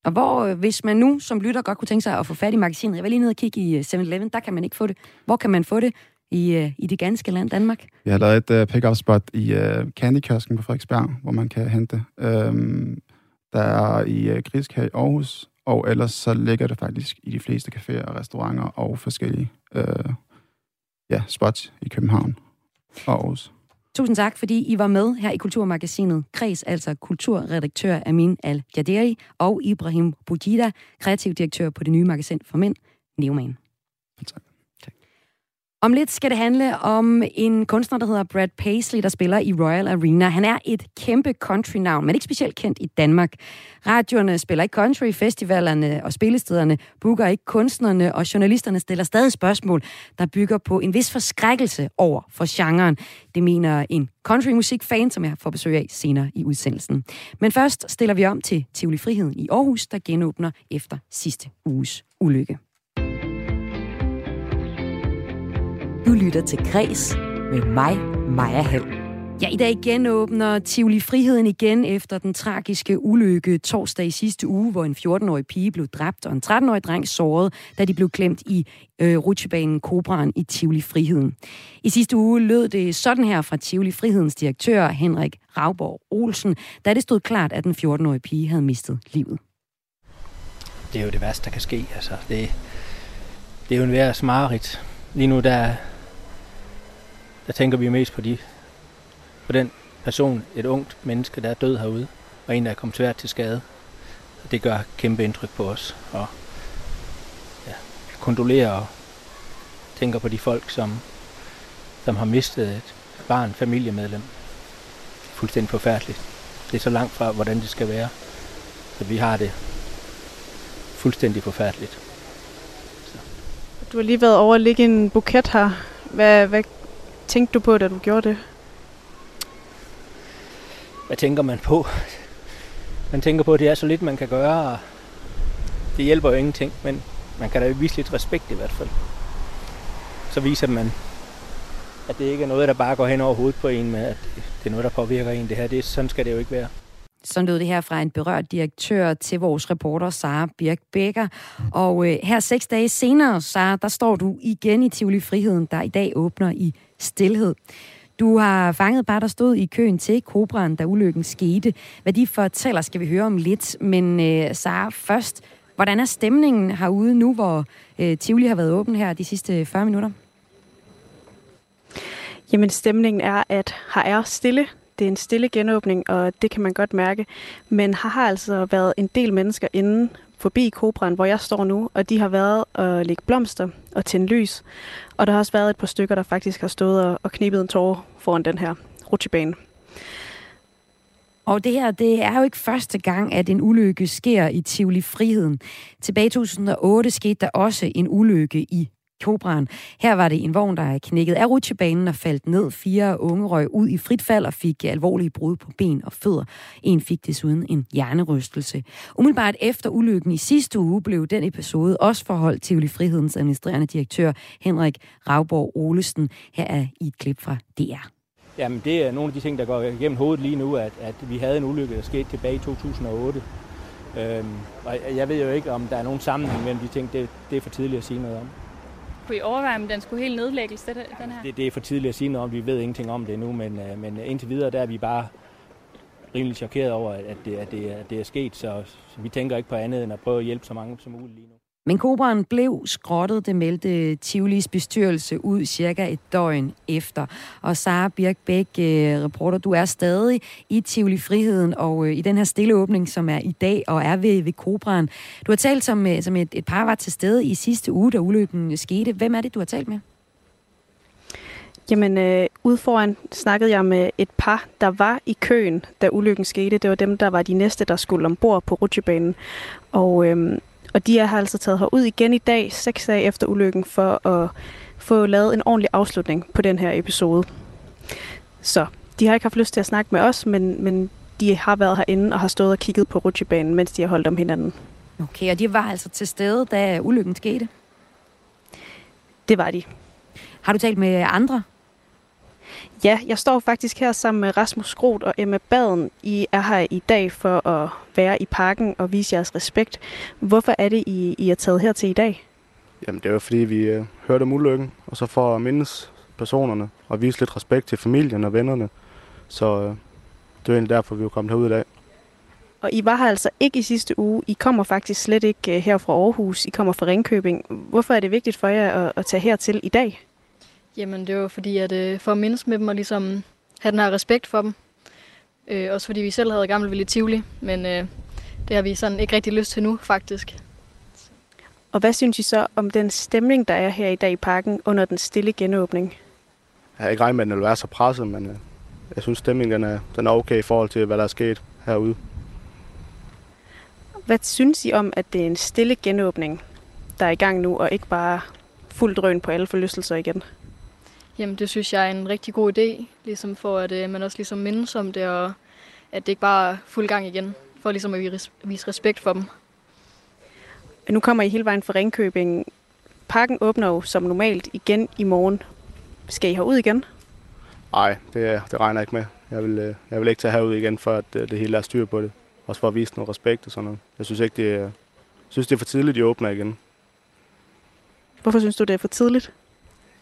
Og hvor, øh, hvis man nu som lytter godt kunne tænke sig at få fat i magasinet, jeg var lige nede og kigge i øh, 7-Eleven, der kan man ikke få det. Hvor kan man få det i, øh, i det ganske land Danmark? vi har lavet et øh, pick-up spot i øh, Candykiosken på Frederiksberg, hvor man kan hente. Øhm, der er i øh, Grisk her i Aarhus, og ellers så ligger det faktisk i de fleste caféer og restauranter og forskellige øh, ja, spots i København og Aarhus. Tusind tak, fordi I var med her i Kulturmagasinet. Kreds, altså kulturredaktør Amin Al-Jaderi og Ibrahim Boujida, kreativ direktør på det nye magasin for mænd, Neoman. Tak. Om lidt skal det handle om en kunstner, der hedder Brad Paisley, der spiller i Royal Arena. Han er et kæmpe country-navn, men ikke specielt kendt i Danmark. Radioerne spiller ikke country, festivalerne og spillestederne booker ikke kunstnerne, og journalisterne stiller stadig spørgsmål, der bygger på en vis forskrækkelse over for genren. Det mener en countrymusikfan, som jeg får besøg af senere i udsendelsen. Men først stiller vi om til Tivoli Friheden i Aarhus, der genåbner efter sidste uges ulykke. Du lytter til Græs med mig, Maja Hall. Ja, i dag genåbner Tivoli Friheden igen efter den tragiske ulykke torsdag i sidste uge, hvor en 14-årig pige blev dræbt og en 13-årig dreng såret, da de blev klemt i øh, rutsjebanen Kobraen i Tivoli Friheden. I sidste uge lød det sådan her fra Tivoli Frihedens direktør Henrik Ravborg Olsen, da det stod klart, at den 14-årige pige havde mistet livet. det er jo det værste, der kan ske. Altså, det, det er jo en værre smareridt. Lige nu, der, der tænker vi mest på, de, på den person, et ungt menneske, der er død herude, og en, der er kommet svært til skade. Det gør kæmpe indtryk på os. Og ja, kondolerer og tænker på de folk, som, som har mistet et barn, familiemedlem. Fuldstændig forfærdeligt. Det er så langt fra, hvordan det skal være. Så vi har det fuldstændig forfærdeligt. Så. Du har lige været over at lægge en buket her. Hvad, hvad tænkte du på, da du gjorde det? Hvad tænker man på? Man tænker på, at det er så lidt, man kan gøre, og det hjælper jo ingenting, men man kan da vise lidt respekt i hvert fald. Så viser man, at det ikke er noget, der bare går hen over hovedet på en, men at det er noget, der påvirker en. Det her, det, sådan skal det jo ikke være. Sådan lød det her fra en berørt direktør til vores reporter, Sara Birk Becker. Og øh, her seks dage senere, Sara, der står du igen i Tivoli Friheden, der i dag åbner i stillhed. Du har fanget bare, der stod i køen til Kobraen, da ulykken skete. Hvad de fortæller, skal vi høre om lidt. Men øh, Sara, først, hvordan er stemningen herude nu, hvor øh, Tivoli har været åben her de sidste øh, 40 minutter? Jamen, stemningen er, at her er stille. Det er en stille genåbning, og det kan man godt mærke. Men her har altså været en del mennesker inde forbi Kobraen, hvor jeg står nu, og de har været at lægge blomster og tænde lys. Og der har også været et par stykker, der faktisk har stået og, og knibet en tårer foran den her rutsjebane. Og det her, det er jo ikke første gang, at en ulykke sker i Tivoli Friheden. Tilbage i 2008 skete der også en ulykke i Kobraen. Her var det en vogn, der er knækket af rutsjebanen og faldt ned. Fire unge røg ud i frit fald og fik alvorlige brud på ben og fødder. En fik desuden en hjernerystelse. Umiddelbart efter ulykken i sidste uge blev den episode også forholdt til Frihedens administrerende direktør Henrik Ravborg Olesen. Her er i et klip fra DR. Jamen, det er nogle af de ting, der går igennem hovedet lige nu, at, at vi havde en ulykke, der skete tilbage i 2008. Øhm, og jeg ved jo ikke, om der er nogen sammenhæng mellem de ting. Det, det er for tidligt at sige noget om. Kunne I overveje, om den skulle helt nedlægges, det, den her? Det, det er for tidligt at sige noget om. Vi ved ingenting om det endnu, men, øh, men indtil videre der er vi bare rimelig chokeret over, at det, at det, at det er sket. Så, så vi tænker ikke på andet end at prøve at hjælpe så mange som muligt lige nu. Men Kobraen blev skrottet, det meldte Tivolis bestyrelse ud cirka et døgn efter. Og Sara Birkbæk, øh, reporter, du er stadig i Tivoli Friheden, og øh, i den her stille åbning, som er i dag og er ved, ved Kobraen. Du har talt som, øh, som et, et par var til stede i sidste uge, da ulykken skete. Hvem er det, du har talt med? Jamen, øh, ude foran snakkede jeg med et par, der var i køen, da ulykken skete. Det var dem, der var de næste, der skulle ombord på rutsjebanen. Og, øh, og de er har altså taget herud igen i dag, seks dage efter ulykken, for at få lavet en ordentlig afslutning på den her episode. Så de har ikke haft lyst til at snakke med os, men, men de har været herinde og har stået og kigget på rutsjebanen, mens de har holdt om hinanden. Okay, og de var altså til stede, da ulykken skete? Det var de. Har du talt med andre? Ja, jeg står faktisk her sammen med Rasmus Groth og Emma Baden. I er her i dag for at være i parken og vise jeres respekt. Hvorfor er det, I, I er taget her til i dag? Jamen, det er jo fordi, vi øh, hørte om ulykken, og så for at mindes personerne og vise lidt respekt til familien og vennerne. Så øh, det er egentlig derfor, vi er kommet herud i dag. Og I var her altså ikke i sidste uge. I kommer faktisk slet ikke øh, her fra Aarhus. I kommer fra Ringkøbing. Hvorfor er det vigtigt for jer at, at tage hertil i dag? Jamen, det var fordi, at øh, for at mindes med dem og ligesom have den her respekt for dem. Øh, også fordi vi selv havde gammel Ville Tivoli, men øh, det har vi sådan ikke rigtig lyst til nu, faktisk. Og hvad synes I så om den stemning, der er her i dag i parken under den stille genåbning? Jeg har ikke regnet med, at den vil være så presset, men øh, jeg synes, stemningen den er, den er okay i forhold til, hvad der er sket herude. Hvad synes I om, at det er en stille genåbning, der er i gang nu, og ikke bare fuld drøn på alle forlystelser igen? Jamen, det synes jeg er en rigtig god idé, ligesom for at øh, man også ligesom mindes om det, og at det ikke bare er fuld gang igen, for ligesom at vise respekt for dem. Nu kommer I hele vejen fra Ringkøbing. Parken åbner jo som normalt igen i morgen. Skal I herud igen? Nej, det, det regner jeg ikke med. Jeg vil, øh, jeg vil ikke tage herud igen, for at øh, det hele er styr på det. Også for at vise noget respekt og sådan noget. Jeg synes ikke, det er, jeg synes, det er for tidligt, de åbner igen. Hvorfor synes du, det er for tidligt?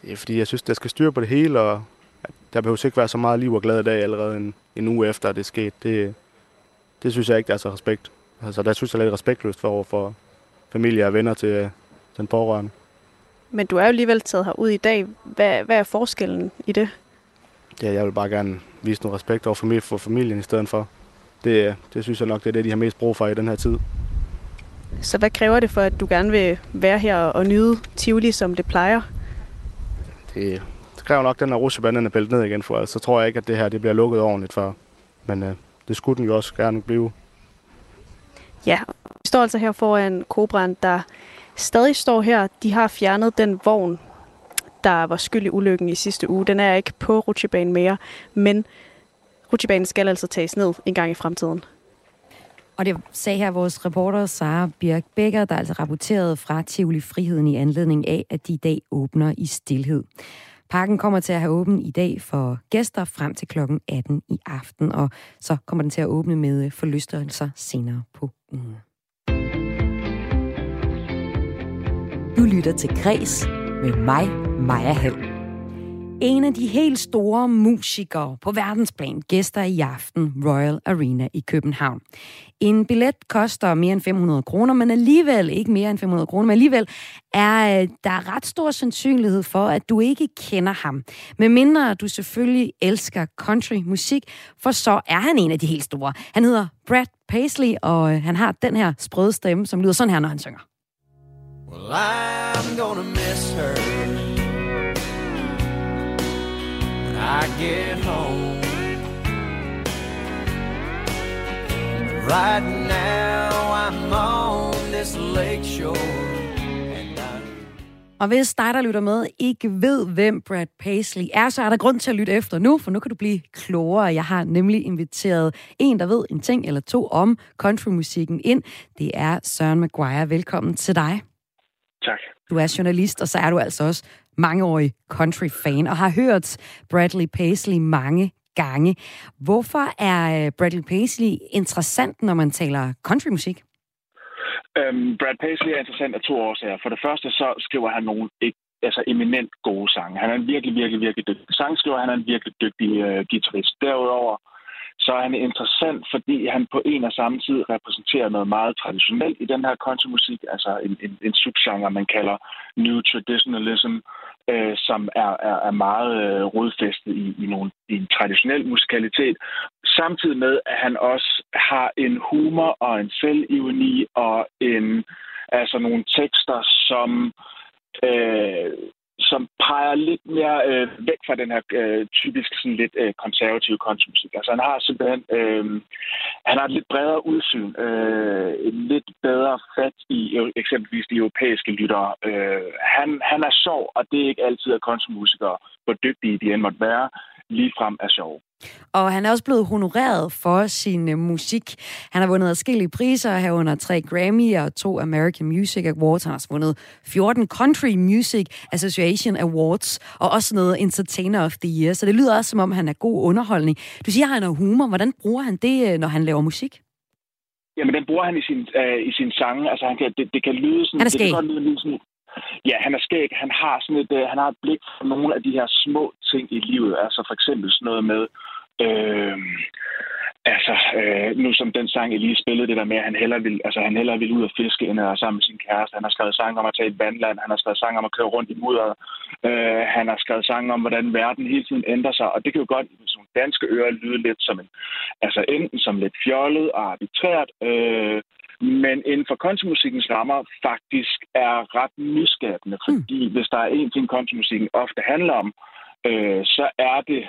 Ja, fordi jeg synes, der skal styr på det hele, og der behøver ikke være så meget liv og glade dag allerede en, en uge efter, at det er sket. Det, det synes jeg ikke, der er så respekt. Altså, der synes jeg lidt respektløst for, for familie og venner til den pårørende. Men du er jo alligevel taget herud i dag. Hvad, hvad er forskellen i det? Ja, jeg vil bare gerne vise noget respekt over familie, for familien i stedet for. Det, det synes jeg nok, det er det, de har mest brug for i den her tid. Så hvad kræver det for, at du gerne vil være her og nyde Tivoli, som det plejer? Det, det kræver nok, den her rusjebanen er bæltet ned igen, for altså, så tror jeg ikke, at det her det bliver lukket ordentligt for. Men øh, det skulle den jo også gerne blive. Ja, vi står altså her foran Kobraen, der stadig står her. De har fjernet den vogn, der var skyld i ulykken i sidste uge. Den er ikke på rutsjebanen mere, men rutsjebanen skal altså tages ned en gang i fremtiden. Og det sagde her vores reporter Sara Birk Becker, der altså rapporterede fra Tivoli Friheden i anledning af, at de i dag åbner i stillhed. Parken kommer til at have åben i dag for gæster frem til klokken 18 i aften, og så kommer den til at åbne med øh, forlystelser senere på ugen. Du lytter til Græs med mig, Maja Hall. En af de helt store musikere på verdensplan gæster i aften Royal Arena i København. En billet koster mere end 500 kroner, men alligevel ikke mere end 500 kroner, men alligevel er øh, der ret stor sandsynlighed for, at du ikke kender ham. Men mindre du selvfølgelig elsker country musik, for så er han en af de helt store. Han hedder Brad Paisley, og øh, han har den her sprøde stemme, som lyder sådan her, når han synger. Well, I'm gonna miss her I get home. Right now I'm on this lake shore. Og hvis dig, der lytter med, ikke ved, hvem Brad Paisley er, så er der grund til at lytte efter nu, for nu kan du blive klogere. Jeg har nemlig inviteret en, der ved en ting eller to om countrymusikken ind. Det er Søren Maguire. Velkommen til dig. Tak. Du er journalist, og så er du altså også mangeårig country-fan og har hørt Bradley Paisley mange gange. Hvorfor er øh, Bradley Paisley interessant, når man taler countrymusik? Um, øhm, Brad Paisley er interessant af to årsager. For det første så skriver han nogle ikke altså eminent gode sange. Han er en virkelig, virkelig, virkelig dygtig sangskriver. Han er en virkelig dygtig uh, guitarist. Derudover så er han interessant, fordi han på en og samme tid repræsenterer noget meget traditionelt i den her countrymusik, altså en, en, en subgenre, man kalder New Traditionalism, øh, som er, er, er meget øh, rodfæstet i, i, nogle, i en traditionel musikalitet, samtidig med, at han også har en humor og en selvironi og en, altså nogle tekster, som øh, som peger lidt mere øh, væk fra den her øh, typisk sådan lidt øh, konservative countrymusik. Altså han har simpelthen øh, han har et lidt bredere udsyn, øh, en lidt bedre fat i øh, eksempelvis de europæiske lyttere. Øh, han, han er sjov, og det er ikke altid, at countrymusikere, hvor dygtige de end måtte være, ligefrem er sjove. Og han er også blevet honoreret for sin uh, musik. Han har vundet adskillige priser, herunder tre Grammy og to American Music Awards. Han har også vundet 14 Country Music Association Awards, og også noget Entertainer of the Year. Så det lyder også, som om han er god underholdning. Du siger, at han har humor. Hvordan bruger han det, øh, når han laver musik? Jamen, den bruger han i sin, øh, i sin sange. Altså, han kan, det, det kan lyde sådan... Han er skæg. Det kan godt lyde lidt sådan, Ja, han er skæg. Han har sådan et, øh, han har et blik for nogle af de her små ting i livet. Altså for eksempel sådan noget med, øh, altså øh, nu som den sang, jeg lige spillede, det der med, at han hellere vil, altså, han hellere vil ud og fiske, end at være sammen med sin kæreste. Han har skrevet sang om at tage et vandland. Han har skrevet sang om at køre rundt i mudderet. Øh, han har skrevet sang om, hvordan verden hele tiden ændrer sig. Og det kan jo godt i sådan danske ører lyde lidt som en, altså enten som lidt fjollet og arbitrært, øh, men inden for countrymusikkens rammer faktisk er ret nyskabende, fordi mm. hvis der er en ting, countrymusikken ofte handler om, øh, så er det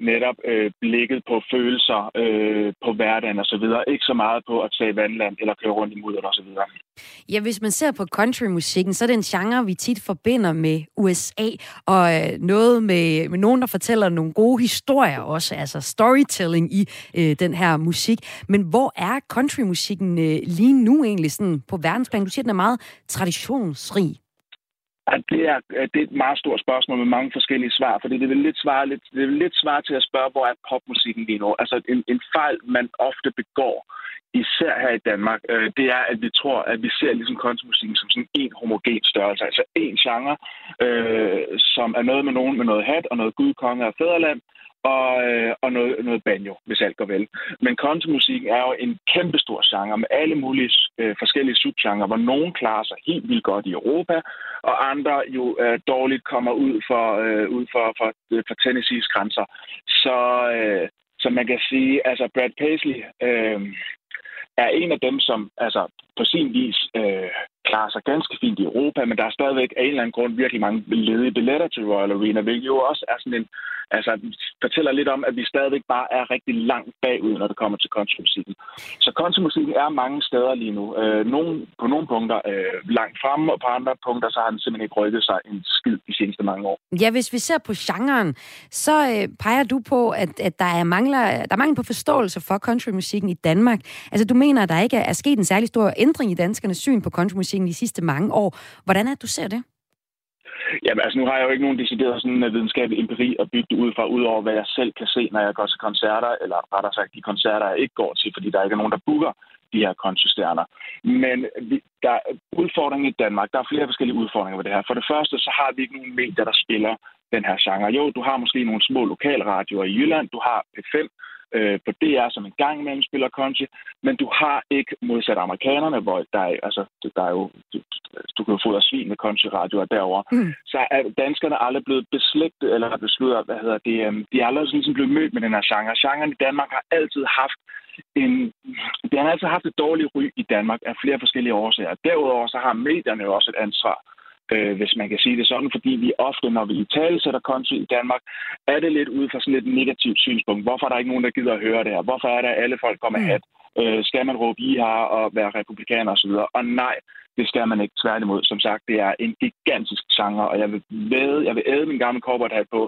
netop øh, blikket på følelser øh, på hverdagen og så videre. Ikke så meget på at tage vandland eller køre rundt i mudder og så videre. Ja, hvis man ser på countrymusikken, så er det en genre, vi tit forbinder med USA, og øh, noget med, med nogen, der fortæller nogle gode historier også, altså storytelling i øh, den her musik. Men hvor er countrymusikken øh, lige nu egentlig sådan på verdensplan? Du siger, den er meget traditionsrig. Det er, øh, det er et meget stort spørgsmål med mange forskellige svar, fordi det vil lidt svare, lidt, det vil lidt svare til at spørge, hvor er popmusikken lige nu? Altså en, en fejl, man ofte begår, især her i Danmark, øh, det er, at vi tror, at vi ser ligesom countrymusikken som sådan en homogen størrelse, altså en genre, øh, som er noget med nogen med noget hat og noget gud, konge og fædreland, og, øh, og noget, noget banjo, hvis alt går vel. Men countrymusik er jo en kæmpestor genre med alle mulige øh, forskellige subgenre, hvor nogen klarer sig helt vildt godt i Europa, og andre jo øh, dårligt kommer ud for, øh, ud for, for, øh, for Tennessees grænser. Så, øh, så man kan sige, altså Brad Paisley øh, er en af dem, som altså, på sin vis øh, klarer sig ganske fint i Europa, men der er stadigvæk af en eller anden grund virkelig mange ledige billetter til Royal Arena, hvilket jo også er sådan en, altså fortæller lidt om, at vi stadigvæk bare er rigtig langt bagud, når det kommer til countrymusikken. Så countrymusikken er mange steder lige nu. Øh, nogen, på nogle punkter øh, langt fremme, og på andre punkter, så har den simpelthen ikke rykket sig en skid de seneste mange år. Ja, hvis vi ser på genren, så øh, peger du på, at, at der, er mangler, der er mangel på forståelse for countrymusikken i Danmark. Altså, du mener, at der ikke er sket en særlig stor ændring i danskernes syn på countrymusikken de sidste mange år. Hvordan er det, du ser det? Jamen, altså nu har jeg jo ikke nogen decideret sådan en videnskabelig empiri at bygge det ud fra, udover hvad jeg selv kan se, når jeg går til koncerter, eller rettere sagt de koncerter, jeg ikke går til, fordi der ikke er nogen, der booker de her koncertstjerner. Men vi, der er udfordringen i Danmark. Der er flere forskellige udfordringer ved det her. For det første, så har vi ikke nogen medier, der spiller den her genre. Jo, du har måske nogle små lokalradioer i Jylland. Du har P5, øh, på DR, som en gang imellem spiller country, men du har ikke modsat amerikanerne, hvor der er, altså, der er jo, du, du kan jo få svin med country-radioer derovre. Mm. Så er danskerne aldrig blevet beslægtet, eller besluttet, hvad hedder det, um, de er aldrig ligesom blevet mødt med den her genre. Genren i Danmark har altid haft en, den har altid haft et dårligt ry i Danmark af flere forskellige årsager. Derudover så har medierne jo også et ansvar øh, hvis man kan sige det sådan, fordi vi ofte, når vi i tale sætter country i Danmark, er det lidt ud fra sådan et negativt synspunkt. Hvorfor er der ikke nogen, der gider at høre det her? Hvorfor er der, alle folk kommer med hat? Øh, skal man råbe i her og være republikaner osv.? Og nej, det skal man ikke. Tværtimod, som sagt, det er en gigantisk genre, og jeg vil, ved, jeg vil æde min gamle cowboy på,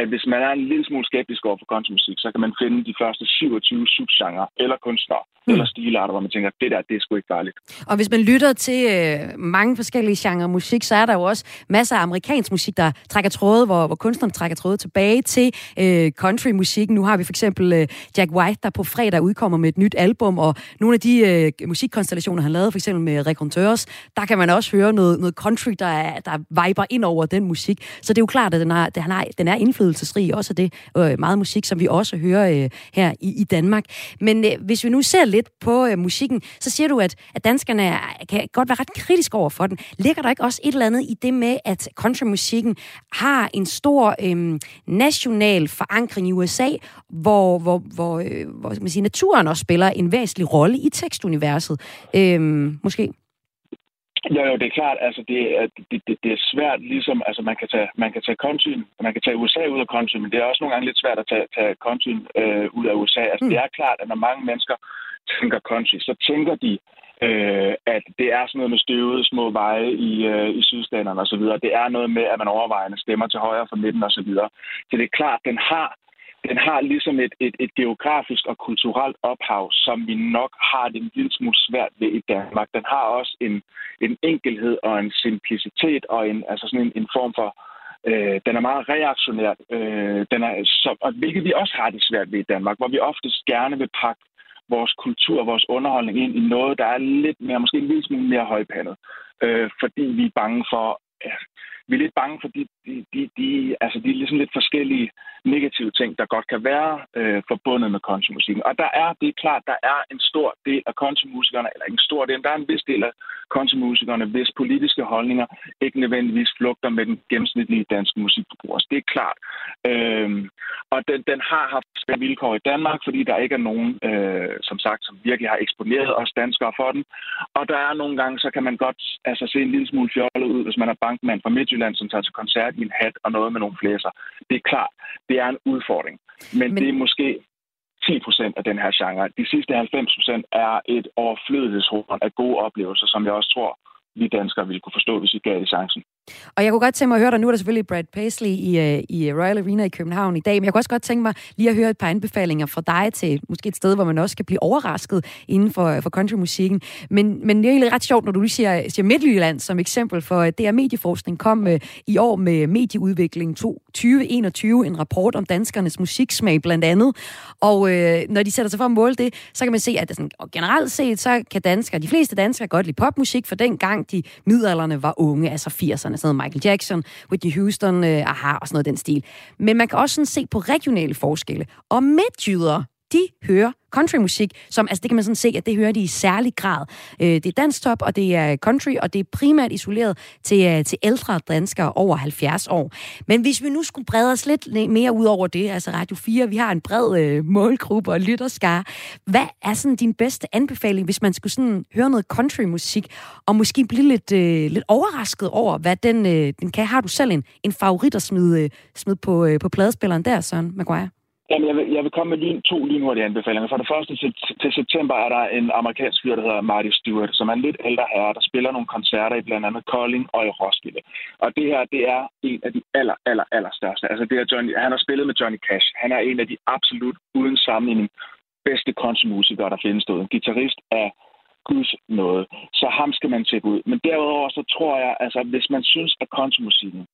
at hvis man er en lille smule skeptisk over for countrymusik, så kan man finde de første 27 subgenre eller kunstnere mm. eller stilarter, hvor man tænker, det der, det er sgu ikke farligt. Og hvis man lytter til øh, mange forskellige genrer musik, så er der jo også masser af amerikansk musik, der trækker tråde, hvor, hvor kunstnerne trækker tråde tilbage til øh, countrymusikken. Nu har vi for eksempel øh, Jack White, der på fredag udkommer med et nyt album, og nogle af de øh, musikkonstellationer, han lavede, for eksempel med Reconteurs, der kan man også høre noget, noget country, der, er, der viber ind over den musik. Så det er jo klart, at den, har, den, har, den er indflydelsesrig, også af det øh, meget musik, som vi også hører øh, her i, i Danmark. Men øh, hvis vi nu ser lidt på øh, musikken, så siger du, at, at danskerne er, kan godt være ret kritiske over for den. Ligger der ikke også et eller andet i det med, at countrymusikken har en stor øh, national forankring i USA, hvor, hvor, hvor, øh, hvor man sige, naturen også spiller en væsentlig rolle i tekstuniverset? Øh, måske? Jo, jo, det er klart, altså det, det, det, det er svært, ligesom, altså man kan tage, man kan tage country, man kan tage USA ud af country, men det er også nogle gange lidt svært at tage, tage country øh, ud af USA. Altså mm. det er klart, at når mange mennesker tænker country, så tænker de, øh, at det er sådan noget med støvede små veje i, øh, i sydstaterne osv. Det er noget med, at man overvejende stemmer til højre for midten osv. Så, så det er klart, den har den har ligesom et, et, et geografisk og kulturelt ophav, som vi nok har det en lille smule svært ved i Danmark. Den har også en, en enkelhed og en simplicitet og en, altså sådan en, en form for Øh, den er meget reaktionær, øh, den er, så, og hvilket vi også har det svært ved i Danmark, hvor vi oftest gerne vil pakke vores kultur, vores underholdning ind i noget, der er lidt mere, måske en lille smule mere højpandet. Øh, fordi vi er bange for, øh, vi er lidt bange for de, de, de, de, altså de ligesom lidt forskellige negative ting, der godt kan være øh, forbundet med countrymusikken. Og der er, det er klart, der er en stor del af countrymusikerne, eller ikke en stor del, der er en vis del af countrymusikerne, hvis politiske holdninger ikke nødvendigvis flugter med den gennemsnitlige danske musikforbruger. Altså, det er klart. Øh, og den, den har haft svære vilkår i Danmark, fordi der ikke er nogen, øh, som sagt, som virkelig har eksponeret os danskere for den. Og der er nogle gange, så kan man godt altså, se en lille smule fjollet ud, hvis man er bankmand fra Midtjylland, som tager til koncert i en hat og noget med nogle flæser. Det er klart. Det er en udfordring. Men, Men... det er måske 10 procent af den her genre. De sidste 90 procent er et overflødighedshorn af gode oplevelser, som jeg også tror, vi danskere ville kunne forstå, hvis vi gav det chancen. Og jeg kunne godt tænke mig at høre dig, nu er der selvfølgelig Brad Paisley i, øh, i øh, Royal Arena i København i dag, men jeg kunne også godt tænke mig lige at høre et par anbefalinger fra dig til måske et sted, hvor man også kan blive overrasket inden for, øh, for countrymusikken. Men, men det er egentlig ret sjovt, når du lige siger, siger Midtjylland som eksempel, for DR medieforskning kom uh, i år med medieudvikling 2021, en rapport om danskernes musiksmag blandt andet. Og uh, når de sætter sig for at måle det, så kan man se, at det sådan, og generelt set, så kan danskere, de fleste danskere godt lide popmusik, for den gang de midalderne var unge, altså 80'erne sådan noget Michael Jackson, Whitney Houston, øh, aha, og sådan noget den stil. Men man kan også sådan se på regionale forskelle. Og midtjyder, de hører countrymusik, som, altså det kan man sådan se, at det hører de i særlig grad. Øh, det er danstop, og det er country, og det er primært isoleret til, øh, til ældre danskere over 70 år. Men hvis vi nu skulle brede os lidt mere ud over det, altså Radio 4, vi har en bred øh, målgruppe og lytterskare. Hvad er sådan din bedste anbefaling, hvis man skulle sådan høre noget countrymusik, og måske blive lidt, øh, lidt overrasket over, hvad den, øh, den kan? Har du selv en, en favorit at smide, øh, smide på, øh, på pladespilleren der, Søren Maguire? Jamen, jeg vil, jeg vil komme med lige to lige anbefalinger. For det første til, til september er der en amerikansk fyr, der hedder Marty Stewart, som er en lidt ældre herre, der spiller nogle koncerter i blandt andet Kolding og i Roskilde. Og det her, det er en af de aller, aller, aller største. Altså, det er Johnny, han har spillet med Johnny Cash. Han er en af de absolut uden sammenligning bedste countrymusikere, der findes derude. En guitarist af guds noget. Så ham skal man tjekke ud. Men derudover så tror jeg, altså, hvis man synes, at countrymusikken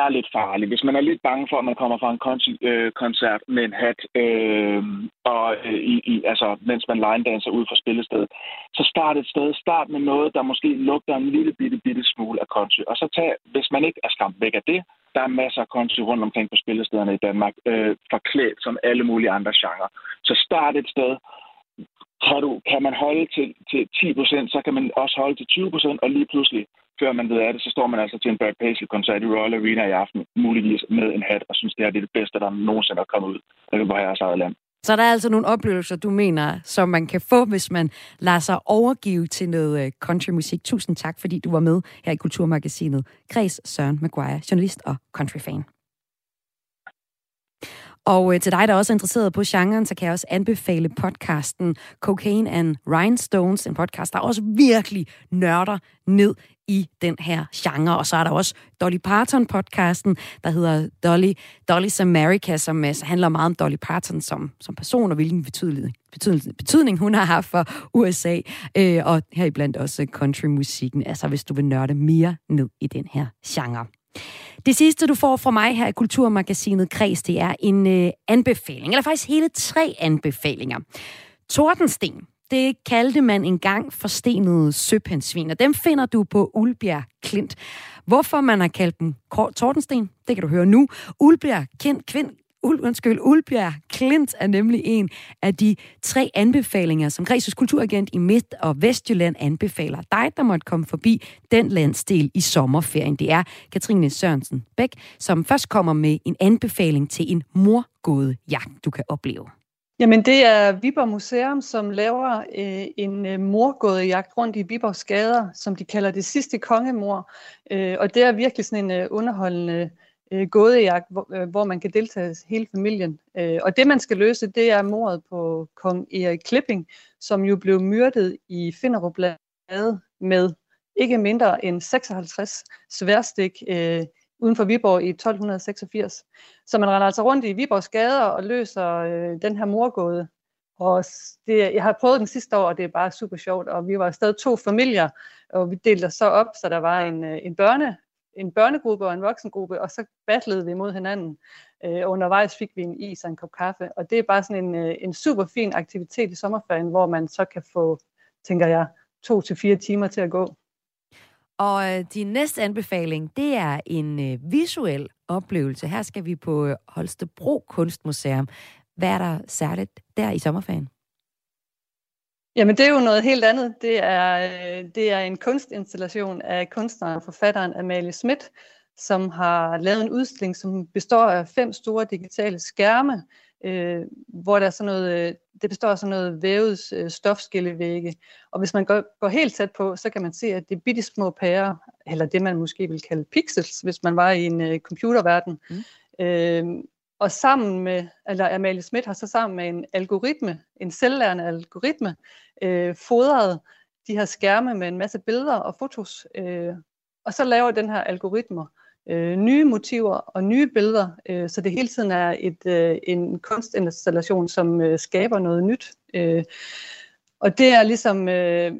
er lidt farlig. Hvis man er lidt bange for, at man kommer fra en øh, koncert med en hat, øh, og øh, i, i, altså, mens man line danser ud fra spillestedet, så start et sted. Start med noget, der måske lugter en lille bitte, bitte smule af country. Og så tag, hvis man ikke er skræmt væk af det, der er masser af country rundt omkring på spillestederne i Danmark, øh, forklædt som alle mulige andre genrer. Så start et sted. Kan, du, kan man holde til, til 10%, så kan man også holde til 20%, og lige pludselig før man ved af det, så står man altså til en Brad Paisley-koncert i Royal Arena i aften, muligvis med en hat, og synes, det her det er det bedste, der nogensinde er kommet ud på herres eget land. Så der er altså nogle oplevelser, du mener, som man kan få, hvis man lader sig overgive til noget øh, countrymusik. Tusind tak, fordi du var med her i Kulturmagasinet. Græs Søren Maguire, journalist og countryfan. Og øh, til dig, der også er interesseret på genren, så kan jeg også anbefale podcasten Cocaine and Rhinestones, en podcast, der også virkelig nørder ned i den her genre. Og så er der også Dolly Parton-podcasten, der hedder Dolly, Dolly's America, som uh, handler meget om Dolly Parton som, som person, og hvilken betydning, betydning, betydning hun har haft for USA, øh, og heriblandt også countrymusikken, altså hvis du vil nørde mere ned i den her genre. Det sidste, du får fra mig her i Kulturmagasinet Kreds, det er en øh, anbefaling, eller faktisk hele tre anbefalinger. Tordensten, det kaldte man engang forstenede søpindsvin, og dem finder du på Ulbjerg Klint. Hvorfor man har kaldt dem Tordensten, det kan du høre nu. Ulbjerg Klint, Kvind, Ul, undskyld, Ulbjerg Klint er nemlig en af de tre anbefalinger, som Græsus kulturagent i Midt- og Vestjylland anbefaler dig, der måtte komme forbi den landsdel i sommerferien. Det er Katrine Sørensen Bæk, som først kommer med en anbefaling til en morgåde jagt, du kan opleve. Jamen det er Viborg Museum, som laver øh, en øh, morgådejagt rundt i Viborgs gader, som de kalder det sidste kongemor. Øh, og det er virkelig sådan en øh, underholdende øh, gådejagt, hvor, øh, hvor man kan deltage hele familien. Øh, og det man skal løse, det er mordet på kong Erik Klipping, som jo blev myrdet i Finderup med ikke mindre end 56 sværstik øh, uden for Viborg i 1286. Så man render altså rundt i Viborgs gader og løser øh, den her morgåde. Og det, jeg har prøvet den sidste år, og det er bare super sjovt. Og vi var stadig to familier, og vi delte os så op, så der var en, øh, en, børne, en børnegruppe og en voksengruppe, og så battlede vi mod hinanden. Øh, undervejs fik vi en is og en kop kaffe, og det er bare sådan en, øh, en super fin aktivitet i sommerferien, hvor man så kan få, tænker jeg, to til fire timer til at gå. Og øh, din næste anbefaling, det er en øh, visuel oplevelse. Her skal vi på øh, Holstebro Kunstmuseum. Hvad er der særligt der i sommerferien? Jamen, det er jo noget helt andet. Det er, øh, det er en kunstinstallation af kunstneren og forfatteren Amalie Schmidt, som har lavet en udstilling, som består af fem store digitale skærme, øh, hvor der er sådan noget, øh, det består af sådan noget vævet øh, stofskillevægge. Og hvis man går, går helt tæt på, så kan man se, at det er bitte små pærer, eller det man måske vil kalde pixels, hvis man var i en øh, computerverden. Mm. Øh, og sammen med, eller Amalie Schmidt har så sammen med en algoritme, en selvlærende algoritme, øh, fodret de her skærme med en masse billeder og fotos. Øh, og så laver den her algoritmer øh, nye motiver og nye billeder, øh, så det hele tiden er et, øh, en kunstinstallation, som øh, skaber noget nyt. Øh, og det er ligesom, øh,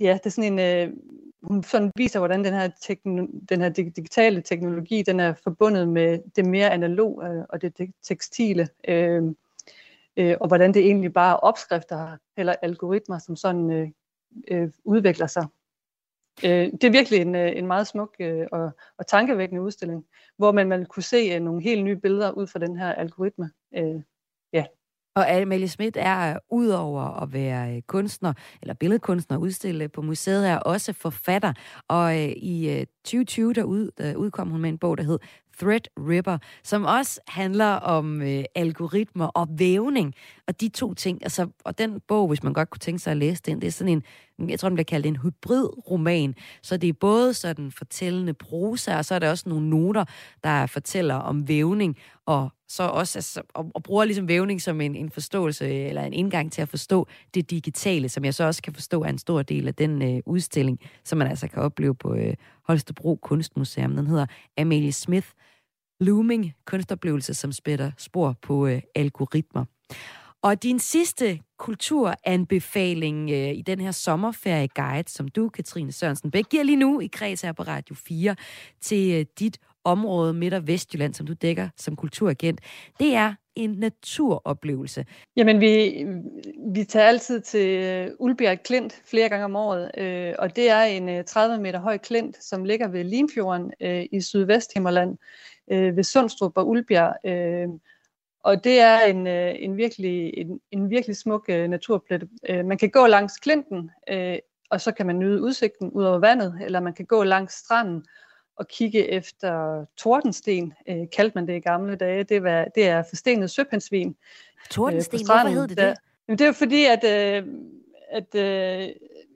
ja, det er sådan en, øh, hun sådan viser, hvordan den her, tekno- den her digitale teknologi, den er forbundet med det mere analog øh, og det tekstile, øh, øh, og hvordan det egentlig bare er opskrifter eller algoritmer, som sådan øh, øh, udvikler sig. Øh, det er virkelig en, øh, en meget smuk øh, og, og tankevækkende udstilling, hvor man, man kunne se øh, nogle helt nye billeder ud fra den her algoritme. Øh, ja. Og Amalie Schmidt er øh, udover at være øh, kunstner, eller billedkunstner, udstille på museet, er også forfatter. Og i 2020 der, ud, der udkom hun med en bog, der hed Threadripper, som også handler om øh, algoritmer og vævning, og de to ting, altså, og den bog, hvis man godt kunne tænke sig at læse den, det er sådan en, jeg tror, den bliver kaldt en hybridroman, så det er både sådan fortællende prosa, og så er der også nogle noter, der fortæller om vævning, og så også altså, og, og bruger ligesom vævning som en, en forståelse, eller en indgang til at forstå det digitale, som jeg så også kan forstå er en stor del af den øh, udstilling, som man altså kan opleve på øh, Holstebro Kunstmuseum. Den hedder Amelie Smith Looming kunstoplevelse, som spætter spor på øh, algoritmer. Og din sidste kulturanbefaling øh, i den her sommerferieguide, som du, Katrine Sørensen Bæk, giver lige nu i kreds her på Radio 4 til øh, dit område Midt- og Vestjylland, som du dækker som kulturagent, det er en naturoplevelse. Jamen, vi, vi tager altid til øh, Ulbjerg Klint flere gange om året, øh, og det er en øh, 30 meter høj klint, som ligger ved Limfjorden øh, i Sydvesthimmerland øh, ved Sundstrup og Ulbjerg. Øh, og det er en, øh, en, virkelig, en, en virkelig smuk øh, naturplet. Øh, man kan gå langs klinten, øh, og så kan man nyde udsigten ud over vandet, eller man kan gå langs stranden og kigge efter tordensten, øh, kaldte man det i gamle dage. Det, var, det er forstenet søpindsvin. Tordensten, øh, hvorfor hed det det? jamen, det er fordi, at, øh, at øh,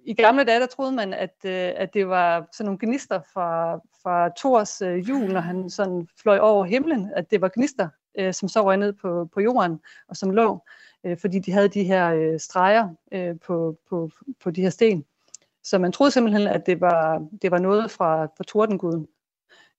i gamle dage, der troede man, at, øh, at det var sådan nogle gnister fra, fra Thors øh, jul, når han sådan fløj over himlen, at det var gnister, øh, som så røg ned på, på jorden, og som lå, øh, fordi de havde de her øh, streger øh, på, på, på de her sten. Så man troede simpelthen, at det var, det var noget fra, fra tordenguden.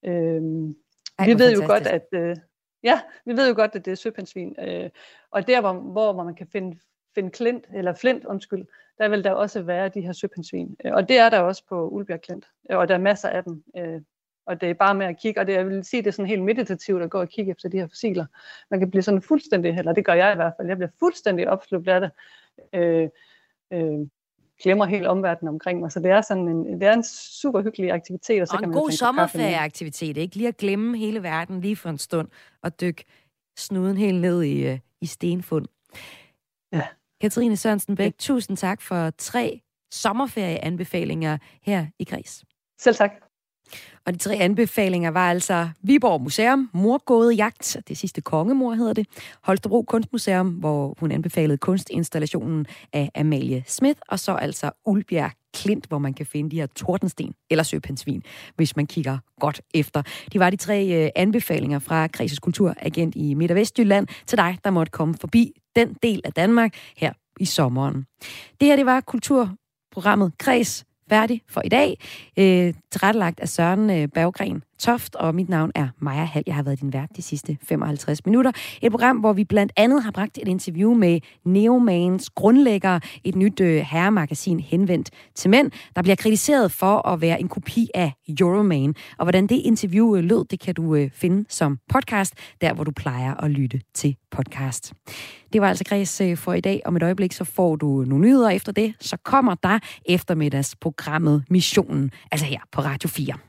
Øhm, Ej, vi ved jo godt, at øh, ja, vi ved jo godt, at det er søpindsvin. Øh, og der, hvor, hvor man kan finde, finde klint, eller flint, undskyld, der vil der også være de her søpindsvin. Øh, og det er der også på Ulbjerg Klint, øh, og der er masser af dem. Øh, og det er bare med at kigge, og det, jeg vil sige, det er sådan helt meditativt at gå og kigge efter de her fossiler. Man kan blive sådan fuldstændig, eller det gør jeg i hvert fald, jeg bliver fuldstændig opslugt af det. Øh, øh, glemmer helt omverdenen omkring mig. Så det er sådan en, det er en super hyggelig aktivitet. Og, så og kan en man god sommerferieaktivitet, ikke? Lige at glemme hele verden lige for en stund og dykke snuden helt ned i, øh, i stenfund. Ja. Katrine Sørensen Bæk, ja. tusind tak for tre sommerferieanbefalinger her i Græs. Selv tak. Og de tre anbefalinger var altså Viborg Museum, Morgåde Jagt, det sidste kongemor hedder det, Holstebro Kunstmuseum, hvor hun anbefalede kunstinstallationen af Amalie Smith, og så altså Ulbjerg Klint, hvor man kan finde de her tordensten eller søpensvin, hvis man kigger godt efter. De var de tre øh, anbefalinger fra Kreses Kulturagent i Midt- og Vestjylland til dig, der måtte komme forbi den del af Danmark her i sommeren. Det her, det var kulturprogrammet Kreds færdig for i dag. Øh, tilrettelagt af Søren øh, Berggren. Toft, og mit navn er Maja Hall. Jeg har været din vært de sidste 55 minutter. Et program, hvor vi blandt andet har bragt et interview med Neomans grundlægger, et nyt øh, herremagasin henvendt til mænd, der bliver kritiseret for at være en kopi af Euroman. Og hvordan det interview øh, lød, det kan du øh, finde som podcast, der hvor du plejer at lytte til podcast. Det var altså Græs øh, for i dag. Om et øjeblik, så får du øh, nogle nyheder efter det. Så kommer der eftermiddagsprogrammet Missionen, altså her på Radio 4.